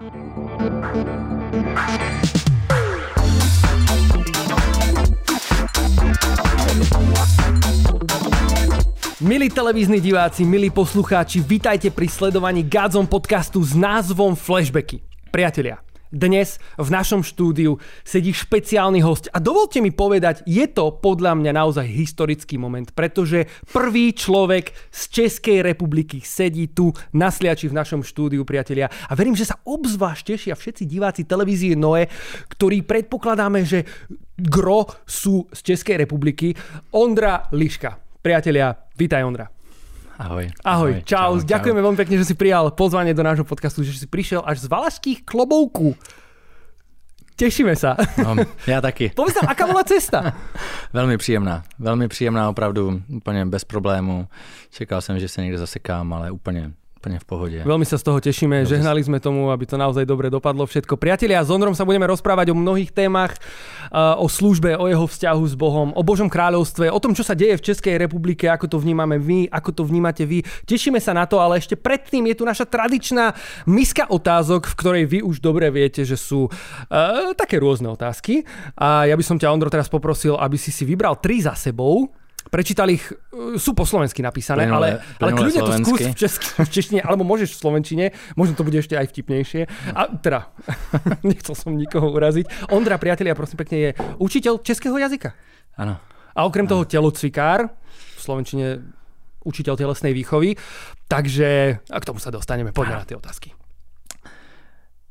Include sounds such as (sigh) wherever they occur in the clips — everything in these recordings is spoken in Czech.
Milí televízni diváci, milí poslucháči, vitajte pri sledovaní Godzone podcastu s názvom Flashbacky. Priatelia, dnes v našom štúdiu sedí špeciálny host a dovolte mi povedať, je to podľa mňa naozaj historický moment, pretože prvý človek z Českej republiky sedí tu na sliači v našom štúdiu, priatelia. A verím, že sa obzvlášť tešia všetci diváci televízie Noe, ktorí predpokladáme, že gro sú z Českej republiky. Ondra Liška. Priatelia, vítaj Ondra. Ahoj. Ahoj, ahoj čau. čau. Ďakujeme veľmi pekne, že si prijal pozvanie do nášho podcastu, že si prišiel až z Valašských klobouku. Tešíme sa. No, já taky. (laughs) Povedz nám, aká bola cesta? (laughs) velmi příjemná. Velmi příjemná, opravdu úplně bez problémů. Čekal jsem, že se někde zasekám, ale úplně Úplne v pohode. Veľmi sa z toho tešíme, že žehnali sme tomu, aby to naozaj dobre dopadlo všetko. Priatelia, s Ondrom sa budeme rozprávať o mnohých témach, o službe, o jeho vzťahu s Bohom, o Božom kráľovstve, o tom, čo sa deje v Českej republike, ako to vnímame vy, ako to vnímate vy. Tešíme sa na to, ale ešte predtým je tu naša tradičná miska otázok, v ktorej vy už dobre viete, že sú uh, také rôzne otázky. A ja by som ťa, Ondro, teraz poprosil, aby si si vybral tri za sebou Prečítal ich, e, sú po slovensky napísané, plynule, ale, ale kľudne to skús v, česky, v češtine, alebo môžeš v slovenčine, možno to bude ešte aj vtipnejšie. A teda, (laughs) nechcel som nikoho uraziť. Ondra, priatelia, prosím pekne, je učiteľ českého jazyka. Áno. A okrem ano. toho telocvikár, v slovenčine učiteľ telesnej výchovy. Takže a k tomu sa dostaneme. Poďme na tie otázky.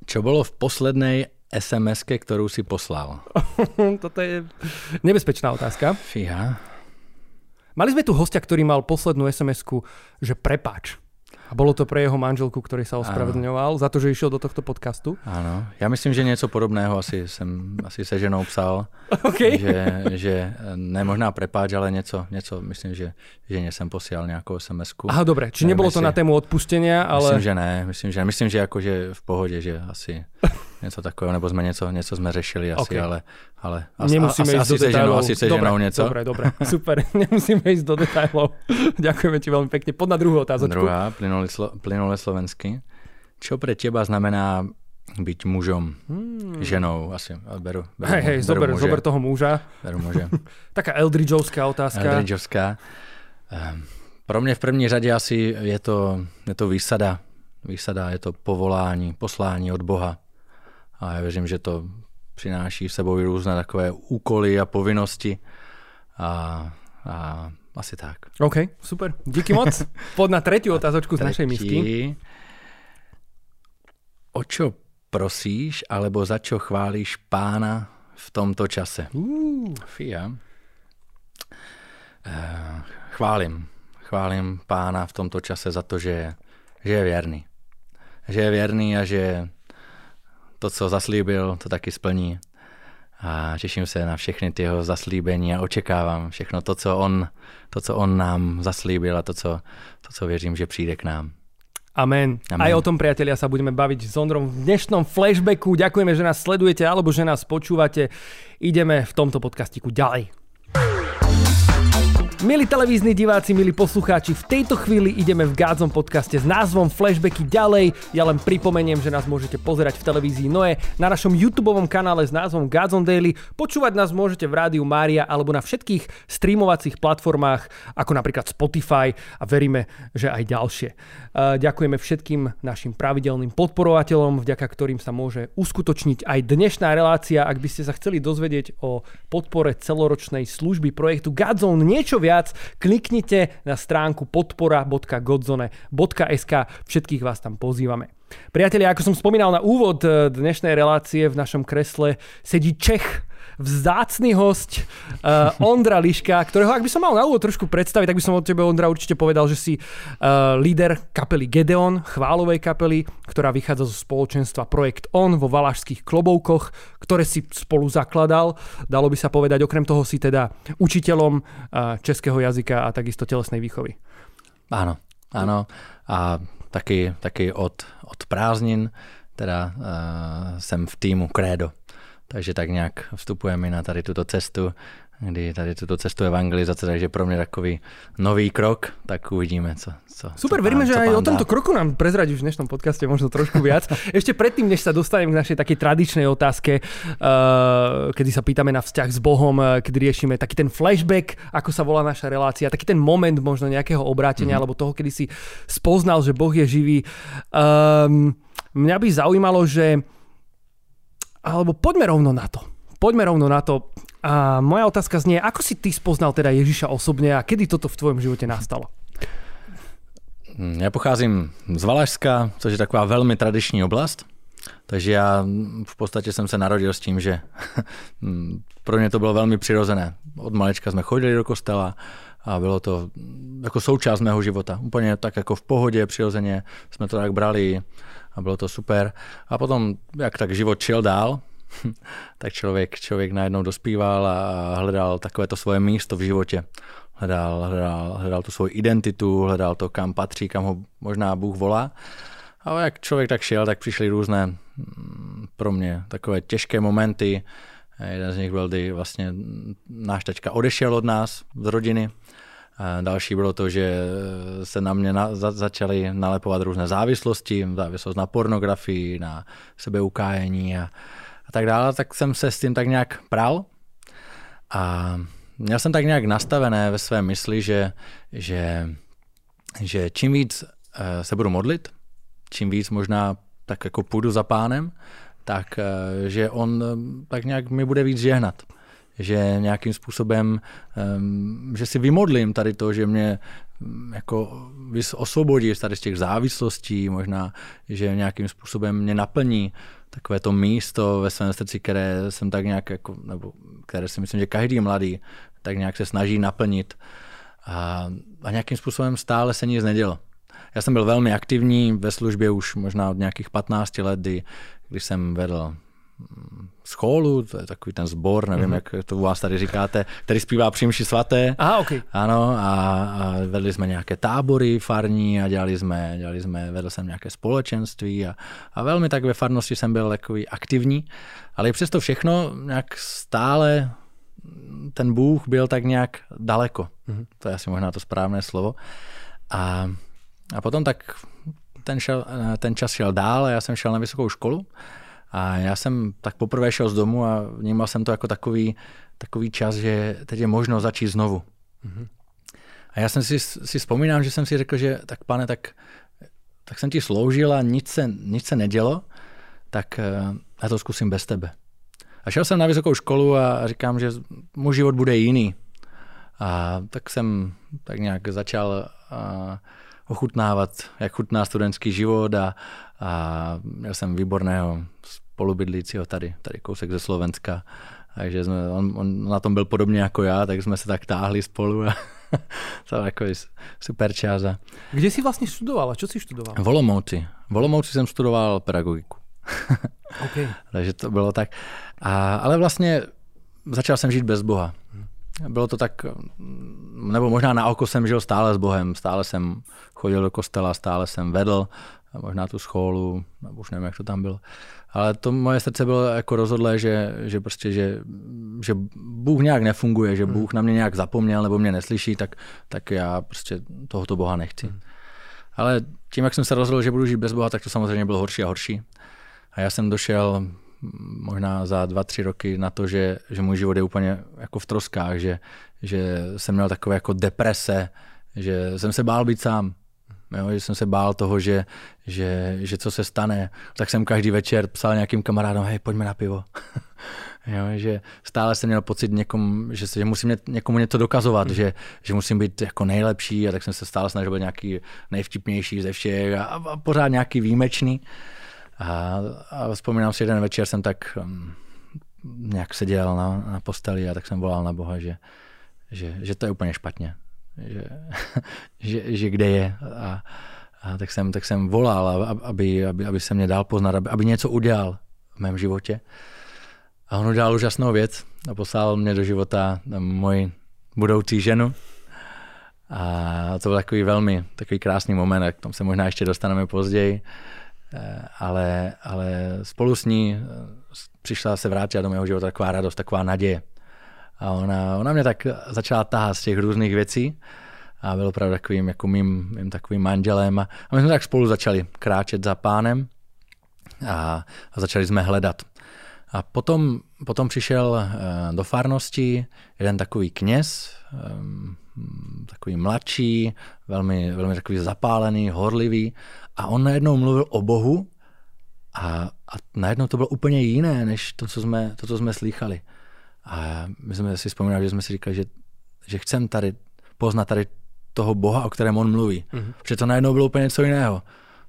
Čo bolo v poslednej sms ktorú si poslal? (laughs) Toto je nebezpečná otázka. Fíha. Mali sme tu hostia, ktorý mal poslednú sms že prepáč. A bolo to pre jeho manželku, ktorý sa ospravedlňoval za to, že išiel do tohto podcastu? Áno, ja myslím, že něco podobného asi jsem asi se ženou psal. (laughs) Okay. Že, že ne možná prepáč, ale něco, něco myslím, že ženě jsem posílal nějakou sms -ku. Aha, dobre, či nebolo to na tému odpustenia, ale... Myslím, že ne, myslím, že, myslím, že jakože v pohodě, že asi (laughs) něco takového, nebo jsme něco, něco jsme řešili asi, okay. ale, ale asi, Nemusíme asi, ísť asi do detailov. Asi se ženou něco. Dobre, dobre, (laughs) super. (laughs) Nemusíme ísť do detailov. Ďakujeme (laughs) ti veľmi pekne. Pod na druhú otázočku. Druhá, plynule, slo, plynule slovensky. Čo pre teba znamená byť mužom, hmm. ženou asi. Beru, beru, hej, hej, beru zober, zober toho muža. Beru muže. Taká Eldridgeovská otázka. Eldridgeovská. Um, pro mě v první řadě asi je to, je to výsada. Výsada je to povolání, poslání od Boha. A já věřím, že to přináší s sebou i různé takové úkoly a povinnosti. A, a asi tak. OK, super. Díky moc. (laughs) Pod na třetí otázočku z našej misky. O čo prosíš, alebo za čo chválíš pána v tomto čase? Uh. Fia. Uh, chválím. Chválím pána v tomto čase za to, že je, že je věrný. Že je věrný a že to, co zaslíbil, to taky splní. A těším se na všechny ty jeho zaslíbení a očekávám všechno to, co on, to, co on nám zaslíbil a to, co, to, co věřím, že přijde k nám. Amen. Amen. Aj o tom, priatelia, sa budeme baviť s Ondrom v dnešnom flashbacku. Ďakujeme, že nás sledujete alebo že nás počúvate. Ideme v tomto podcastiku ďalej. Milí televízni diváci, milí poslucháči, v tejto chvíli ideme v Gádzom podcaste s názvom Flashbacky ďalej. Ja len pripomeniem, že nás môžete pozerať v televízii Noe, na našom YouTube kanále s názvom Gádzom Daily. Počúvať nás môžete v rádiu Mária alebo na všetkých streamovacích platformách, ako napríklad Spotify a veríme, že aj ďalšie. Ďakujeme všetkým našim pravidelným podporovateľom, vďaka ktorým sa môže uskutočniť aj dnešná relácia. Ak by ste sa chceli dozvedieť o podpore celoročnej služby projektu Godzone niečo viac, viac, kliknite na stránku podpora.godzone.sk. Všetkých vás tam pozývame. Priatelia, ako som spomínal na úvod eh, dnešnej relácie, v našom kresle sedí Čech, vzácný host uh, Ondra Liška, ktorého ak by som mal na úvod trošku predstaviť, tak by som od tebe Ondra určite povedal, že si uh, líder kapely Gedeon, chválovej kapely, ktorá vychádza zo spoločenstva Projekt On vo Valašských kloboukoch, ktoré si spolu zakladal. Dalo by sa povedať, okrem toho si teda učiteľom uh, českého jazyka a takisto telesnej výchovy. Áno, áno. A taky, taky od, od prázdnin teda uh, jsem v týmu Credo takže tak nějak vstupujeme na tady tuto cestu kdy tady tuto cestu evangelizace, takže pro mě takový nový krok, tak uvidíme, co, co Super, co veríme, že co aj o tomto dá. kroku nám prezradíš v dnešnom podcaste možno trošku viac. (laughs) Ešte predtým, než sa dostanem k našej takej tradičnej otázke, uh, kedy sa pýtame na vzťah s Bohom, uh, kedy riešime taký ten flashback, ako sa volá naša relácia, taký ten moment možno nejakého obrátenia, mm-hmm. alebo toho, kedy si spoznal, že Boh je živý. Um, mňa by zaujímalo, že alebo poďme rovno na to. Poďme rovno na to. A moja otázka znie, ako si ty spoznal teda Ježiša osobne a kedy toto v tvojom živote nastalo? Hm, Já pocházím z Valašska, což je taková velmi tradiční oblast. Takže já v podstatě jsem se narodil s tím, že (laughs) hm, pro mě to bylo velmi přirozené. Od malička jsme chodili do kostela a bylo to jako součást mého života. Úplně tak jako v pohodě, přirozeně jsme to tak brali a bylo to super. A potom, jak tak život šel dál, (laughs) tak člověk, člověk najednou dospíval a hledal takové to svoje místo v životě. Hledal, hledal, hledal tu svoji identitu, hledal to, kam patří, kam ho možná Bůh volá. A jak člověk tak šel, tak přišly různé mm, pro mě takové těžké momenty. Jeden z nich byl, kdy vlastně náš tačka odešel od nás z rodiny. Další bylo to, že se na mě na, za, začaly nalepovat různé závislosti, závislost na pornografii, na sebeukájení a, a tak dále. Tak jsem se s tím tak nějak pral a měl jsem tak nějak nastavené ve své mysli, že, že, že čím víc eh, se budu modlit, čím víc možná tak jako půjdu za pánem, tak eh, že on eh, tak nějak mi bude víc žehnat. Že nějakým způsobem, že si vymodlím tady to, že mě mm, jako vys- osvobodí tady z těch závislostí, možná, že nějakým způsobem mě naplní takové to místo ve svém srdci, které jsem tak nějak, jako, nebo které si myslím, že každý mladý tak nějak se snaží naplnit. A, a nějakým způsobem stále se nic nedělo. Já jsem byl velmi aktivní ve službě už možná od nějakých 15 let, kdy, když jsem vedl scholu, to je takový ten sbor, nevím, mm-hmm. jak to u vás tady říkáte, který zpívá přímši svaté. Aha, ok. Ano, a, a vedli jsme nějaké tábory farní a dělali jsme, dělali jsme, vedl jsem nějaké společenství a, a velmi tak ve farnosti jsem byl takový aktivní, ale i přesto všechno nějak stále ten Bůh byl tak nějak daleko. Mm-hmm. To je asi možná to správné slovo. A, a potom tak ten, šel, ten čas šel dál a já jsem šel na vysokou školu a já jsem tak poprvé šel z domu a vnímal jsem to jako takový, takový čas, že teď je možno začít znovu. Mm-hmm. A já jsem si, si vzpomínám, že jsem si řekl, že tak pane, tak, tak jsem ti sloužil a nic se, nic se nedělo, tak já to zkusím bez tebe. A šel jsem na vysokou školu a říkám, že můj život bude jiný. A tak jsem tak nějak začal a, ochutnávat, jak chutná studentský život a, a měl jsem výborného spolubydlícího tady, tady kousek ze Slovenska. Takže jsme, on, on na tom byl podobně jako já, tak jsme se tak táhli spolu a (laughs) to byl takový super čas. A... Kde jsi vlastně studoval a co jsi studoval? V Olomouci. V Olomouci jsem studoval pedagogiku. (laughs) okay. Takže to bylo tak. A, ale vlastně začal jsem žít bez Boha. Bylo to tak, nebo možná na oko jsem žil stále s Bohem, stále jsem chodil do kostela, stále jsem vedl, možná tu scholu, nebo už nevím, jak to tam bylo. Ale to moje srdce bylo jako rozhodlé, že, že prostě, že, že Bůh nějak nefunguje, že Bůh na mě nějak zapomněl nebo mě neslyší, tak, tak já prostě tohoto Boha nechci. Ale tím, jak jsem se rozhodl, že budu žít bez Boha, tak to samozřejmě bylo horší a horší. A já jsem došel možná za dva, tři roky na to, že, že můj život je úplně jako v troskách, že, že jsem měl takové jako deprese, že jsem se bál být sám. Jo, že jsem se bál toho, že, že, že co se stane, tak jsem každý večer psal nějakým kamarádům, hej, pojďme na pivo. (laughs) jo, že stále jsem měl pocit někom, že, že musím někomu něco dokazovat, mm. že, že musím být jako nejlepší a tak jsem se stále snažil být nějaký nejvtipnější ze všech a, a pořád nějaký výjimečný. A, a vzpomínám si, jeden večer jsem tak um, nějak seděl na, na posteli a tak jsem volal na Boha, že, že, že to je úplně špatně. Že, (laughs) že, že kde je. A, a tak, jsem, tak jsem volal, aby, aby, aby se mě dal poznat, aby, aby něco udělal v mém životě. A on udělal úžasnou věc a poslal mě do života moji budoucí ženu. A to byl takový velmi takový krásný moment, a k tomu se možná ještě dostaneme později ale, ale spolu s ní přišla se vrátila do mého života taková radost, taková naděje. A ona, ona mě tak začala tahat z těch různých věcí a byl opravdu takovým jako mým, mým takovým manželem. A, my jsme tak spolu začali kráčet za pánem a, a začali jsme hledat. A potom, potom přišel uh, do farnosti jeden takový kněz, um, takový mladší, velmi, velmi takový zapálený, horlivý a on najednou mluvil o Bohu a, a najednou to bylo úplně jiné, než to, co jsme, to, co jsme slýchali. A my jsme si vzpomínali, že jsme si říkali, že, že chcem tady poznat tady toho Boha, o kterém on mluví. Mm-hmm. Protože to najednou bylo úplně něco jiného.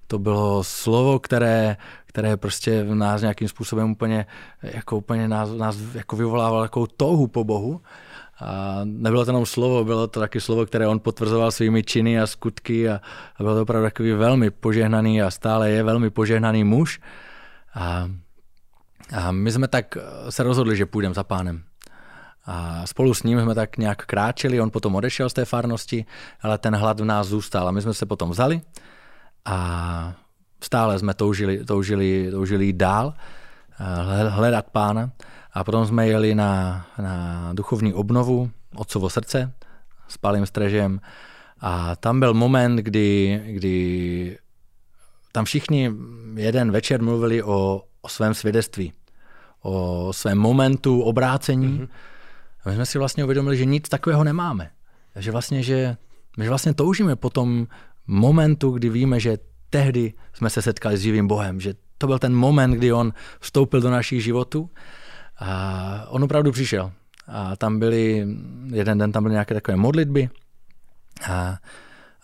To bylo slovo, které, které prostě v nás nějakým způsobem úplně, jako úplně nás, nás jako vyvolávalo takovou touhu po Bohu. A nebylo to jenom slovo, bylo to taky slovo, které on potvrzoval svými činy a skutky a, a byl to opravdu takový velmi požehnaný a stále je velmi požehnaný muž. A, a my jsme tak se rozhodli, že půjdeme za pánem. A spolu s ním jsme tak nějak kráčeli, on potom odešel z té farnosti, ale ten hlad v nás zůstal. A my jsme se potom vzali a stále jsme toužili, toužili, toužili dál, hledat pána. A potom jsme jeli na, na duchovní obnovu Otcovo srdce s Palým Strežem a tam byl moment, kdy, kdy tam všichni jeden večer mluvili o, o svém svědectví, o svém momentu obrácení. Mm-hmm. A my jsme si vlastně uvědomili, že nic takového nemáme. Že vlastně, že my vlastně toužíme po tom momentu, kdy víme, že tehdy jsme se setkali s živým Bohem, že to byl ten moment, kdy on vstoupil do našich životů a on opravdu přišel. A tam byly, jeden den tam byly nějaké takové modlitby a,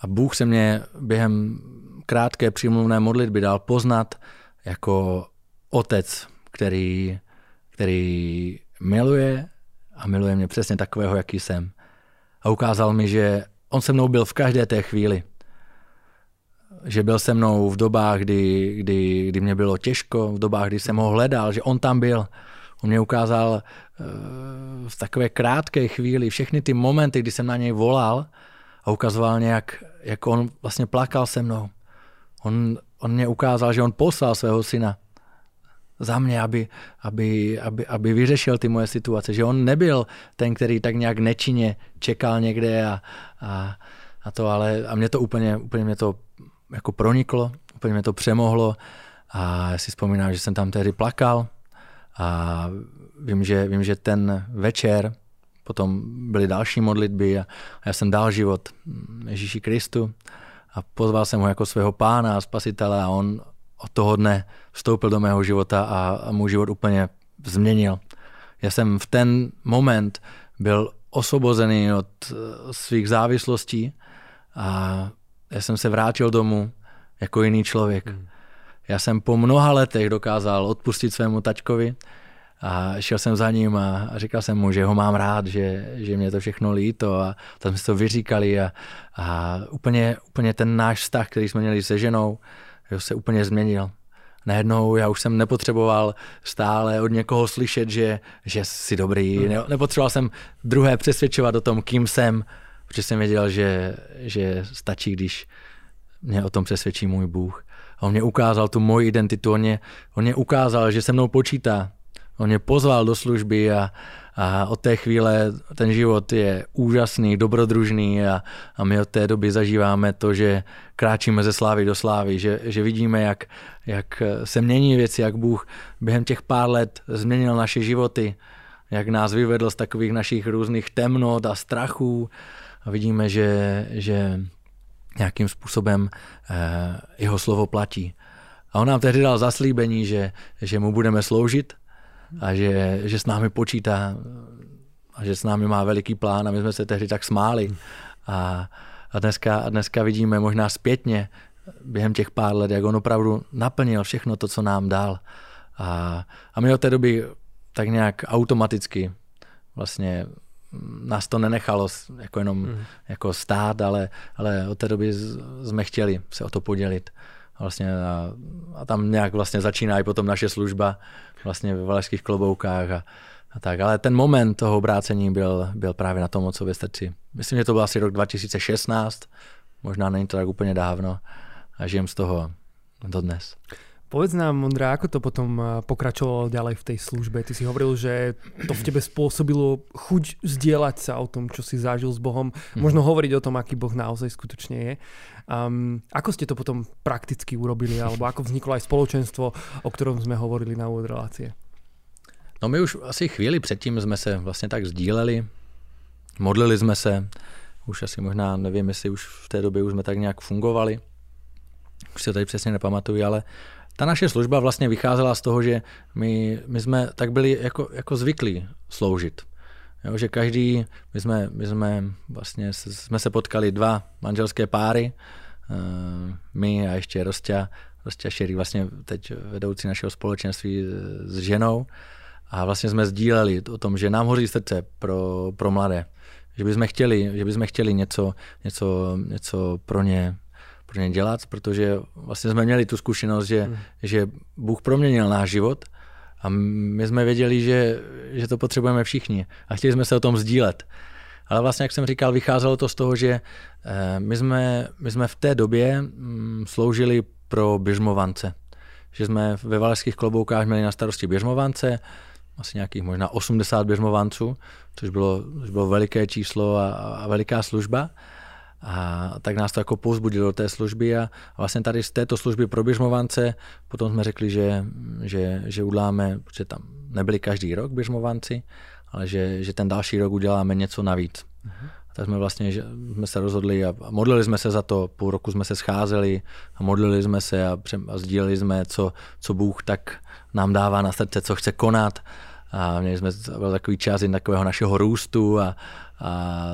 a Bůh se mě během krátké přímluvné modlitby dal poznat jako otec, který, který miluje a miluje mě přesně takového, jaký jsem. A ukázal mi, že on se mnou byl v každé té chvíli. Že byl se mnou v dobách, kdy, kdy, kdy mě bylo těžko, v dobách, kdy jsem ho hledal, že on tam byl. On mě ukázal eh, v takové krátké chvíli všechny ty momenty, kdy jsem na něj volal a ukazoval nějak, jak on vlastně plakal se mnou. On, on mě ukázal, že on poslal svého syna za mě, aby, aby, aby, aby vyřešil ty moje situace. Že on nebyl ten, který tak nějak nečinně čekal někde a, a, a to, ale a mě to úplně, úplně mě to jako proniklo, úplně mě to přemohlo a já si vzpomínám, že jsem tam tehdy plakal a vím, že, vím, že ten večer potom byly další modlitby a, a já jsem dal život Ježíši Kristu a pozval jsem ho jako svého pána a spasitele a on od toho dne vstoupil do mého života a, můj život úplně změnil. Já jsem v ten moment byl osvobozený od eh, svých závislostí a já jsem se vrátil domů jako jiný člověk. Hmm. Já jsem po mnoha letech dokázal odpustit svému tačkovi a šel jsem za ním a, a říkal jsem mu, že ho mám rád, že, že mě to všechno líto a tam jsme to vyříkali a, a úplně, úplně ten náš vztah, který jsme měli se ženou, se úplně změnil. Najednou já už jsem nepotřeboval stále od někoho slyšet, že, že jsi dobrý. Hmm. Ne, nepotřeboval jsem druhé přesvědčovat o tom, kým jsem, protože jsem věděl, že, že stačí, když mě o tom přesvědčí můj Bůh. On mě ukázal tu moji identitu, on mě, on mě ukázal, že se mnou počítá. On mě pozval do služby a, a od té chvíle ten život je úžasný, dobrodružný a, a my od té doby zažíváme to, že kráčíme ze slávy do slávy, že, že vidíme, jak, jak se mění věci, jak Bůh během těch pár let změnil naše životy, jak nás vyvedl z takových našich různých temnot a strachů a vidíme, že, že nějakým způsobem eh, jeho slovo platí. A on nám tehdy dal zaslíbení, že, že mu budeme sloužit a že, že s námi počítá a že s námi má veliký plán a my jsme se tehdy tak smáli. A, a, dneska, a dneska vidíme možná zpětně během těch pár let, jak on opravdu naplnil všechno to, co nám dal. A, a my od té doby tak nějak automaticky vlastně nás to nenechalo jako jenom mm. jako stát, ale, ale od té doby jsme chtěli se o to podělit. Vlastně a, a tam nějak vlastně začíná i potom naše služba vlastně ve Valašských kloboukách a, a tak. Ale ten moment toho obrácení byl, byl právě na tom Otcově srdci. Myslím, že to byl asi rok 2016, možná není to tak úplně dávno a žijem z toho dodnes. Povedz nám, Mondra, ako to potom eh, pokračovalo ďalej v tej službe? Ty si hovoril, že to v tebe spôsobilo chuť zdieľať sa o tom, čo si zažil s Bohom, mm. možno hovoriť o tom, aký Boh naozaj skutočne je. Um, ako ste to potom prakticky urobili, alebo ako vzniklo aj spoločenstvo, o ktorom sme hovorili na úvod relácie? No my už asi chvíli předtím jsme se vlastně tak sdíleli, modlili jsme se, už asi možná nevím, jestli už v té době už jsme tak nějak fungovali, už se tady přesně nepamatuju, ale ta naše služba vlastně vycházela z toho, že my, my jsme tak byli jako, jako zvyklí sloužit. Jo, že každý, my jsme, my jsme vlastně jsme se potkali dva manželské páry, uh, my a ještě Rostia, Rostia Šery, vlastně teď vedoucí našeho společenství s ženou. A vlastně jsme sdíleli o tom, že nám hoří srdce pro, pro mladé. Že bychom chtěli, že bychom chtěli něco, něco, něco pro ně pro ně dělat, protože vlastně jsme měli tu zkušenost, že, hmm. že Bůh proměnil náš život a my jsme věděli, že, že to potřebujeme všichni a chtěli jsme se o tom sdílet. Ale vlastně, jak jsem říkal, vycházelo to z toho, že eh, my jsme, my jsme v té době mm, sloužili pro běžmovance. Že jsme ve Valašských kloboukách měli na starosti běžmovance, asi nějakých možná 80 běžmovanců, což bylo, což bylo veliké číslo a, a veliká služba. A tak nás to jako povzbudilo do té služby a, a vlastně tady z této služby pro běžmovance potom jsme řekli, že, že, že uděláme, protože tam nebyli každý rok běžmovanci, ale že, že ten další rok uděláme něco navíc. Uh-huh. Tak jsme vlastně že jsme se rozhodli a, modlili jsme se za to, půl roku jsme se scházeli a modlili jsme se a, a sdíleli jsme, co, co Bůh tak nám dává na srdce, co chce konat. A měli jsme byl takový čas takového našeho růstu a, a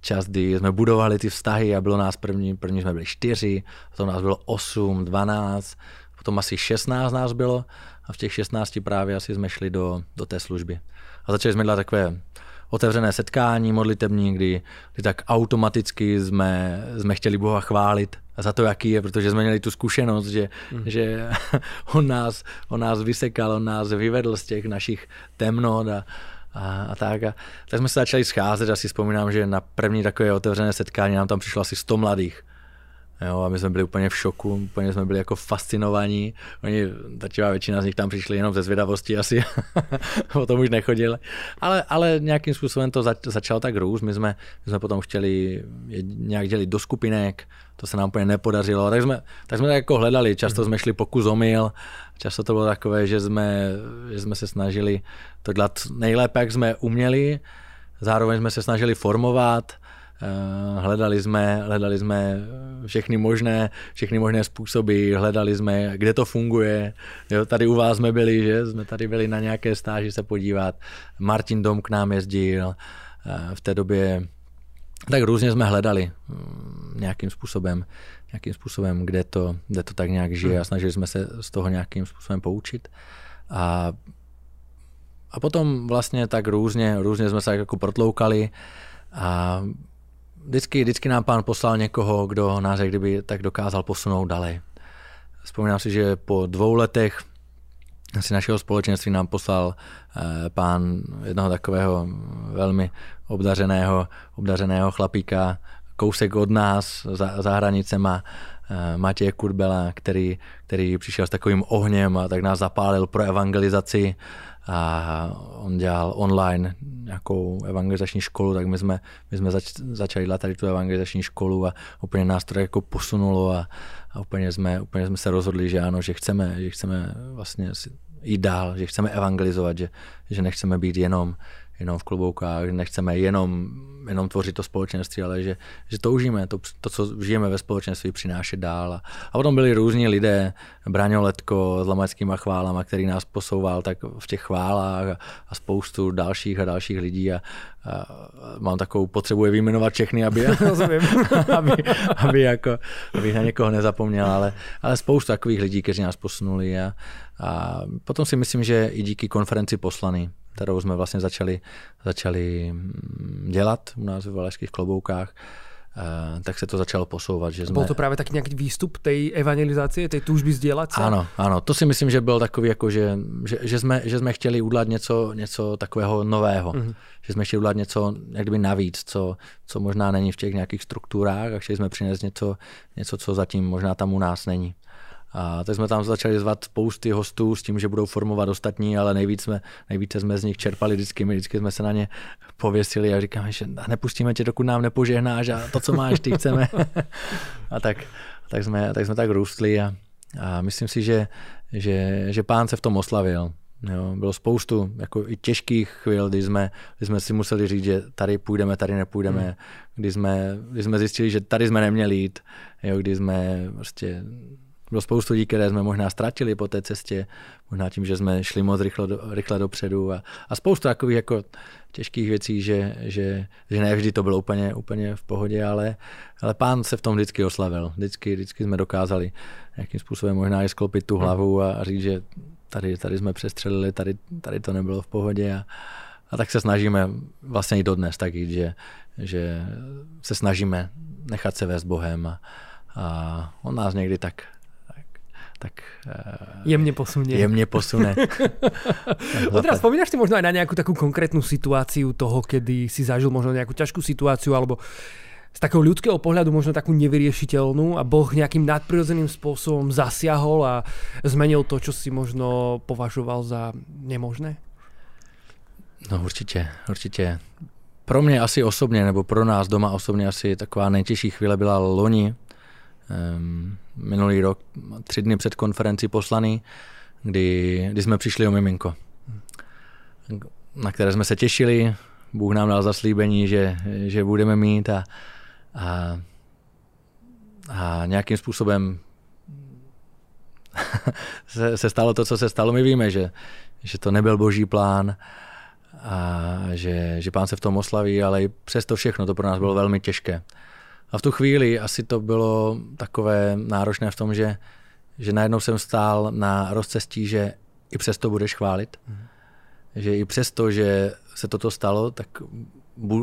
čas, kdy jsme budovali ty vztahy a bylo nás první, první jsme byli čtyři, potom nás bylo osm, dvanáct, potom asi šestnáct nás bylo a v těch šestnácti právě asi jsme šli do, do té služby. A začali jsme dělat takové otevřené setkání modlitební, kdy, kdy tak automaticky jsme, jsme chtěli Boha chválit za to, jaký je, protože jsme měli tu zkušenost, že, mm. že (laughs) on, nás, on nás vysekal, on nás vyvedl z těch našich temnot a, a, a tak. A, tak jsme se začali scházet, asi vzpomínám, že na první takové otevřené setkání nám tam přišlo asi 100 mladých. Jo, a my jsme byli úplně v šoku, úplně jsme byli jako fascinovaní. Oni, tačivá většina z nich tam přišli jenom ze zvědavosti asi, (laughs) o tom už nechodili. Ale, ale nějakým způsobem to zač, začalo tak růst. My jsme, my jsme potom chtěli nějak dělit do skupinek, to se nám úplně nepodařilo. Tak jsme, tak jsme tak jako hledali, často jsme šli pokus omyl, často to bylo takové, že jsme, že jsme se snažili to dělat nejlépe, jak jsme uměli, zároveň jsme se snažili formovat, hledali jsme, hledali jsme všechny možné, všechny možné způsoby, hledali jsme, kde to funguje. Jo, tady u vás jsme byli, že? Jsme tady byli na nějaké stáži se podívat. Martin Dom k nám jezdil eh, v té době. Tak různě jsme hledali mm, nějakým způsobem, nějakým způsobem, kde to, kde to tak nějak žije a snažili jsme se z toho nějakým způsobem poučit. A, a potom vlastně tak různě, různě jsme se jako protloukali a vždycky, vždycky nám pán poslal někoho, kdo nás jak kdyby tak dokázal posunout dále. Vzpomínám si, že po dvou letech asi našeho společenství nám poslal eh, pán jednoho takového velmi obdařeného, obdařeného chlapíka, kousek od nás za, za hranicema, eh, Matěje Kurbela, který, který přišel s takovým ohněm a tak nás zapálil pro evangelizaci a on dělal online nějakou evangelizační školu, tak my jsme, my jsme zač, začali dělat tady tu evangelizační školu a úplně nás to jako posunulo a, a úplně, jsme, úplně jsme se rozhodli, že ano, že chceme, že chceme vlastně jít dál, že chceme evangelizovat, že, že nechceme být jenom, jenom v kloboukách, nechceme jenom, jenom tvořit to společenství, ale že, že toužíme to, to, co žijeme ve společenství, přinášet dál. A, a potom byli různí lidé, Braňo Letko s lamackýma chválama, který nás posouval tak v těch chválách a, a spoustu dalších a dalších lidí a, a mám takovou potřebu je vyjmenovat všechny, aby, (laughs) (laughs) aby, aby, jako, aby na někoho nezapomněl, ale, ale spoustu takových lidí, kteří nás posunuli a, a potom si myslím, že i díky konferenci poslaný, kterou jsme vlastně začali, začali mm, dělat u nás v Valašských kloboukách, eh, tak se to začalo posouvat. Že jsme... Byl to právě tak nějaký výstup té evangelizace, té tužby sdělat se? Ano, ano, to si myslím, že byl takový, jako že, že, že, jsme, že jsme chtěli udělat něco, něco takového nového. Mm-hmm. Že jsme chtěli udělat něco jak kdyby navíc, co, co možná není v těch nějakých strukturách a chtěli jsme přinést něco, něco, co zatím možná tam u nás není. A tak jsme tam začali zvat spousty hostů s tím, že budou formovat ostatní, ale nejvíc jsme, nejvíce jsme z nich čerpali vždycky, my vždycky jsme se na ně pověsili a říkáme, že nepustíme tě, dokud nám nepožehnáš a to, co máš, ty chceme. (laughs) a tak, tak, jsme, tak jsme tak růstli a, a myslím si, že, že, že pán se v tom oslavil. Jo, bylo spoustu jako i těžkých chvil, kdy jsme, kdy jsme si museli říct, že tady půjdeme, tady nepůjdeme, hmm. kdy, jsme, kdy jsme zjistili, že tady jsme neměli jít, jo, kdy jsme prostě bylo spoustu lidí, které jsme možná ztratili po té cestě, možná tím, že jsme šli moc rychle, do, rychle dopředu a, a spoustu takových jako těžkých věcí, že, že, že ne vždy to bylo úplně, úplně v pohodě, ale, ale pán se v tom vždycky oslavil. Vždycky, vždycky jsme dokázali nějakým způsobem možná i sklopit tu hlavu a, říct, že tady, tady jsme přestřelili, tady, tady to nebylo v pohodě a, a tak se snažíme vlastně i dodnes tak jít, že, že se snažíme nechat se vést Bohem a, a on nás někdy tak tak uh, jemne posunie. Jemne posune. Otra, spomínaš si možno aj na nejakú takú konkrétnu situáciu toho, kedy si zažil možno nejakú ťažkú situáciu alebo z takého ľudského pohľadu možno takú nevyriešiteľnú a Boh nejakým nadprirodzeným spôsobom zasiahol a zmenil to, čo si možno považoval za nemožné? No určitě, určitě. Pro mě asi osobně, nebo pro nás doma osobně asi taková nejtěžší chvíle byla loni, minulý rok, tři dny před konferenci poslaný, kdy, kdy jsme přišli o miminko, na které jsme se těšili. Bůh nám dal zaslíbení, že, že budeme mít a, a, a nějakým způsobem (laughs) se, se stalo to, co se stalo. My víme, že, že to nebyl boží plán a že, že pán se v tom oslaví, ale i přesto všechno to pro nás bylo velmi těžké. A v tu chvíli asi to bylo takové náročné v tom, že, že najednou jsem stál na rozcestí, že i přesto budeš chválit. Mm. Že i přesto, že se toto stalo, tak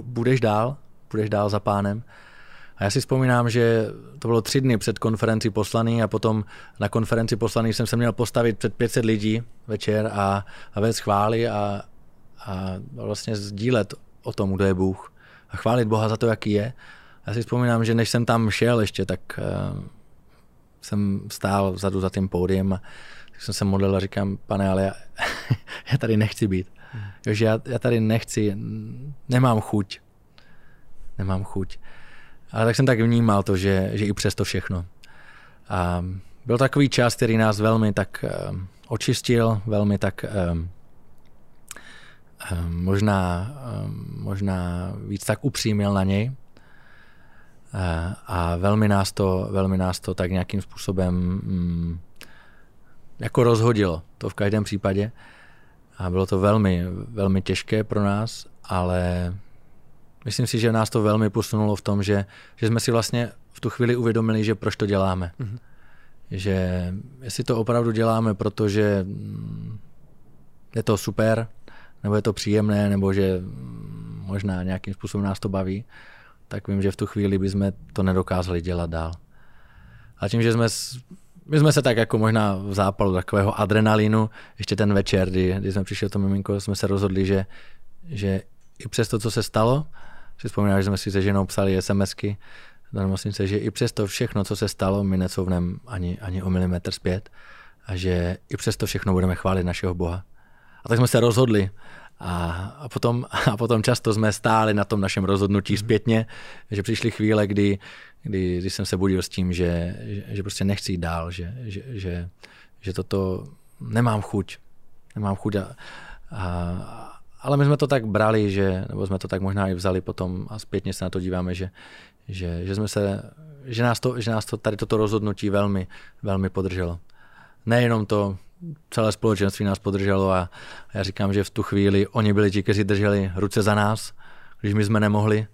budeš dál, budeš dál za pánem. A já si vzpomínám, že to bylo tři dny před konferenci poslaný a potom na konferenci poslaný jsem se měl postavit před 500 lidí večer a, a vést chvály a, a vlastně sdílet o tom, kdo je Bůh. A chválit Boha za to, jaký je já si vzpomínám, že než jsem tam šel ještě, tak uh, jsem stál vzadu za tím pódiem a tak jsem se modlil a říkám, pane, ale já, (laughs) já tady nechci být. Jo, že já, já tady nechci, nemám chuť. Nemám chuť. Ale tak jsem tak vnímal to, že, že i přesto všechno. A byl takový čas, který nás velmi tak uh, očistil, velmi tak uh, uh, možná, uh, možná víc tak upřímil na něj. Eh, a velmi nás to, velmi nás to tak nějakým způsobem mm, jako rozhodilo, to v každém případě. A bylo to velmi, velmi těžké pro nás, ale myslím si, že nás to velmi posunulo v tom, že, že jsme si vlastně v tu chvíli uvědomili, že proč to děláme. Mm-hmm. Že jestli to opravdu děláme, protože mm, je to super, nebo je to příjemné, nebo že mm, možná nějakým způsobem nás to baví, tak vím, že v tu chvíli bychom to nedokázali dělat dál. A tím, že jsme, my jsme se tak jako možná v zápalu takového adrenalinu, ještě ten večer, kdy, kdy jsme přišli o to miminko, jsme se rozhodli, že, že i přes to, co se stalo, si vzpomínám, že jsme si se ženou psali SMSky, myslím se, že i přes to všechno, co se stalo, my necouvneme ani, ani o milimetr zpět a že i přes to všechno budeme chválit našeho Boha. A tak jsme se rozhodli a, a, potom, a potom často jsme stáli na tom našem rozhodnutí mm. zpětně, že přišly chvíle, kdy, kdy, kdy jsem se budil s tím, že, že, že prostě nechci jít dál, že, že, že, že toto nemám chuť. Nemám chuť. A, a, ale my jsme to tak brali, že, nebo jsme to tak možná i vzali potom a zpětně se na to díváme, že, že, že, jsme se, že, nás to, že nás to tady toto rozhodnutí velmi, velmi podrželo. Nejenom to, celé společenství nás podrželo a já říkám, že v tu chvíli oni byli ti, kteří drželi ruce za nás, když my jsme nemohli.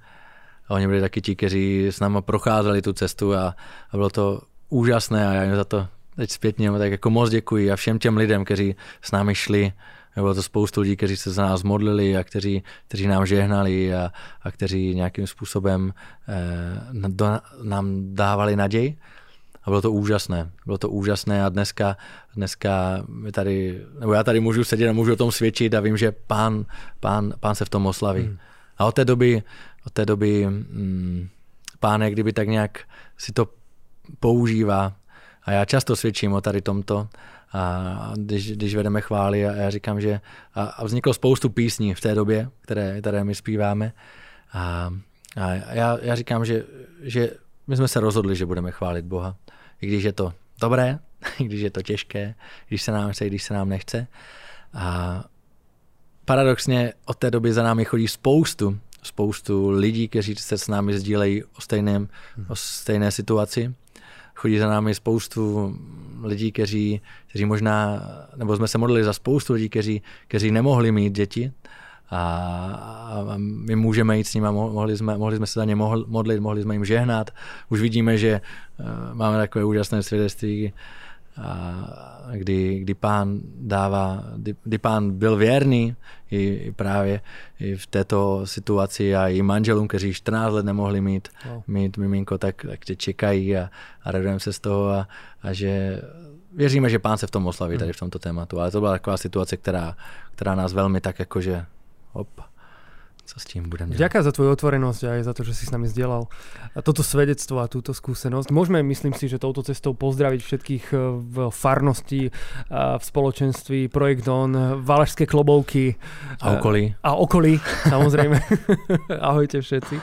A oni byli taky ti, kteří s námi procházeli tu cestu a, a bylo to úžasné a já jim za to teď zpětně tak jako moc děkuji a všem těm lidem, kteří s námi šli. Bylo to spoustu lidí, kteří se za nás modlili a kteří, kteří nám žehnali a, a kteří nějakým způsobem eh, do, nám dávali naději. A bylo to úžasné. Bylo to úžasné a dneska, dneska my tady, nebo já tady můžu sedět a můžu o tom svědčit a vím, že pán, pán, pán se v tom oslaví. Hmm. A od té doby, od té doby hmm, pán kdyby tak nějak si to používá a já často svědčím o tady tomto, a když, když vedeme chvály a já říkám, že a, a vzniklo spoustu písní v té době, které, které my zpíváme a, a já, já říkám, že, že my jsme se rozhodli, že budeme chválit Boha, i když je to dobré, (laughs) i když je to těžké, když se nám chce, i když se nám nechce. A paradoxně od té doby za námi chodí spoustu, spoustu lidí, kteří se s námi sdílejí o, stejném, o stejné situaci. Chodí za námi spoustu lidí, kteří, kteří možná, nebo jsme se modlili za spoustu lidí, kteří, kteří nemohli mít děti a, a my můžeme jít s nimi, mohli jsme, mohli jsme se za ně modlit, mohli jsme jim žehnat. Už vidíme, že uh, máme takové úžasné svědectví, a kdy, kdy pán dává, kdy, kdy pán byl věrný i, i právě i v této situaci a i manželům, kteří 14 let nemohli mít, wow. mít miminko, tak, tak tě čekají a, a radujeme se z toho a, a že věříme, že pán se v tom oslaví tady v tomto tématu, ale to byla taková situace, která, která nás velmi tak jakože hop, co s tím budeme dělat. Ďakujem za tvoju otvorenosť a aj za to, že si s nami zdieľal toto svedectvo a túto skúsenosť. Môžeme, myslím si, že touto cestou pozdraviť všetkých eh, v farnosti, v spoločenství Projekt On, Valašské klobouky. A okolí. A okolí, samozrejme. (laughs) Ahojte všetci.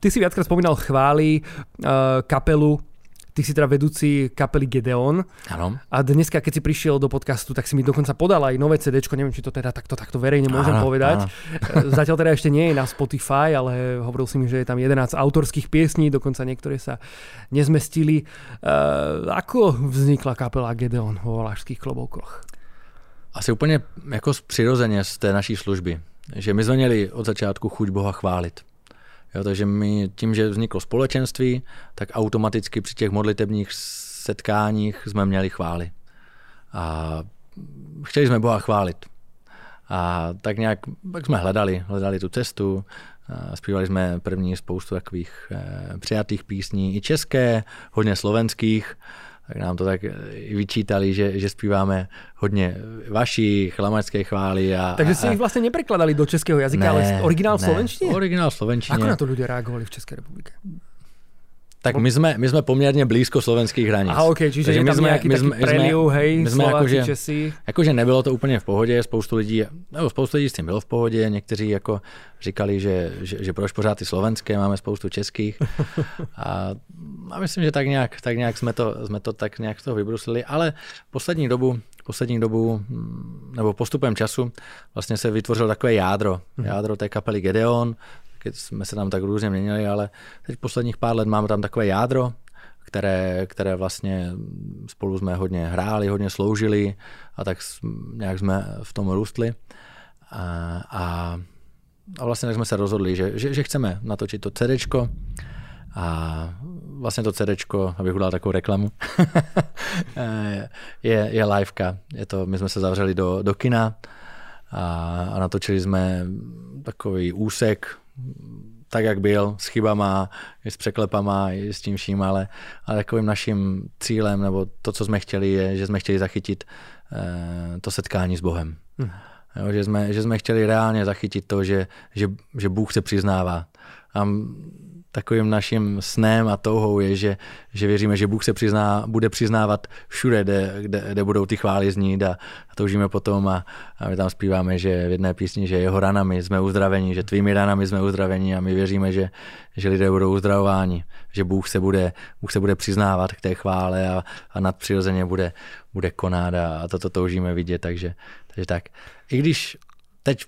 Ty si viackrát spomínal chvály, eh, kapelu Ty si teda vedúci kapely Gedeon. Áno. A dneska, keď si prišiel do podcastu, tak si mi dokonca podal aj nové CD, neviem, či to teda takto, takto verejne môžem áno, povedať. Áno. Zatiaľ teda ešte nie je na Spotify, ale hovoril si mi, že je tam 11 autorských piesní, dokonca niektoré sa nezmestili. Uh, ako vznikla kapela Gedeon vo Valašských kloboukoch? Asi úplně jako přirozeně z té naší služby. Že my jsme měli od začátku chuť Boha chválit. Jo, takže my tím, že vzniklo společenství, tak automaticky při těch modlitebních setkáních jsme měli chvály. A chtěli jsme Boha chválit. A tak nějak tak jsme hledali, hledali tu cestu, zpívali jsme první spoustu takových eh, přijatých písní, i české, hodně slovenských, tak nám to tak vyčítali, že, že zpíváme hodně vaší chlamačské chvály. A, Takže si ich vlastně neprekladali do českého jazyka, ne, ale originál v slovenštině? Originál v slovenštině. Ako na to ľudia reagovali v České republike? Tak my jsme, my jsme poměrně blízko slovenských hranic. Aha, ok, čiže Takže je tam jsme, nějaký my jsme, preliu, hej, my jsme Slováci, jako, Česi. Jakože nebylo to úplně v pohodě, spoustu lidí, nebo spoustu lidí s tím bylo v pohodě, někteří jako říkali, že, že, že proč pořád ty slovenské, máme spoustu českých. (laughs) A, a myslím, že tak nějak, tak nějak jsme, to, jsme to tak nějak z toho vybruslili, ale poslední dobu, poslední dobu, nebo postupem času, vlastně se vytvořilo takové jádro, mhm. jádro té kapely Gedeon, keď jsme se tam tak různě měnili, ale teď posledních pár let máme tam takové jádro, které, které vlastně spolu jsme hodně hráli, hodně sloužili a tak nějak jsme v tom růstli. A, a, a vlastně tak jsme se rozhodli, že, že, že chceme natočit to CDčko a vlastně to CDčko, abych udal takovou reklamu, (laughs) je, je liveka. Je to, my jsme se zavřeli do, do kina a, a natočili jsme takový úsek tak, jak byl, s chybama, i s překlepama, i s tím vším, ale, ale takovým naším cílem, nebo to, co jsme chtěli, je, že jsme chtěli zachytit eh, to setkání s Bohem. Hmm. Jo, že, jsme, že jsme chtěli reálně zachytit to, že, že, že Bůh se přiznává. A takovým naším snem a touhou je, že, že věříme, že Bůh se přizná, bude přiznávat všude, kde, kde, kde budou ty chvály znít a, a toužíme potom a, a my tam zpíváme, že v jedné písni, že jeho ranami jsme uzdraveni, že tvými ranami jsme uzdraveni a my věříme, že, že lidé budou uzdravováni, že Bůh se bude, Bůh se bude přiznávat k té chvále a, a nadpřirozeně bude, bude konat a, a toto toužíme vidět, takže, takže tak. I když teď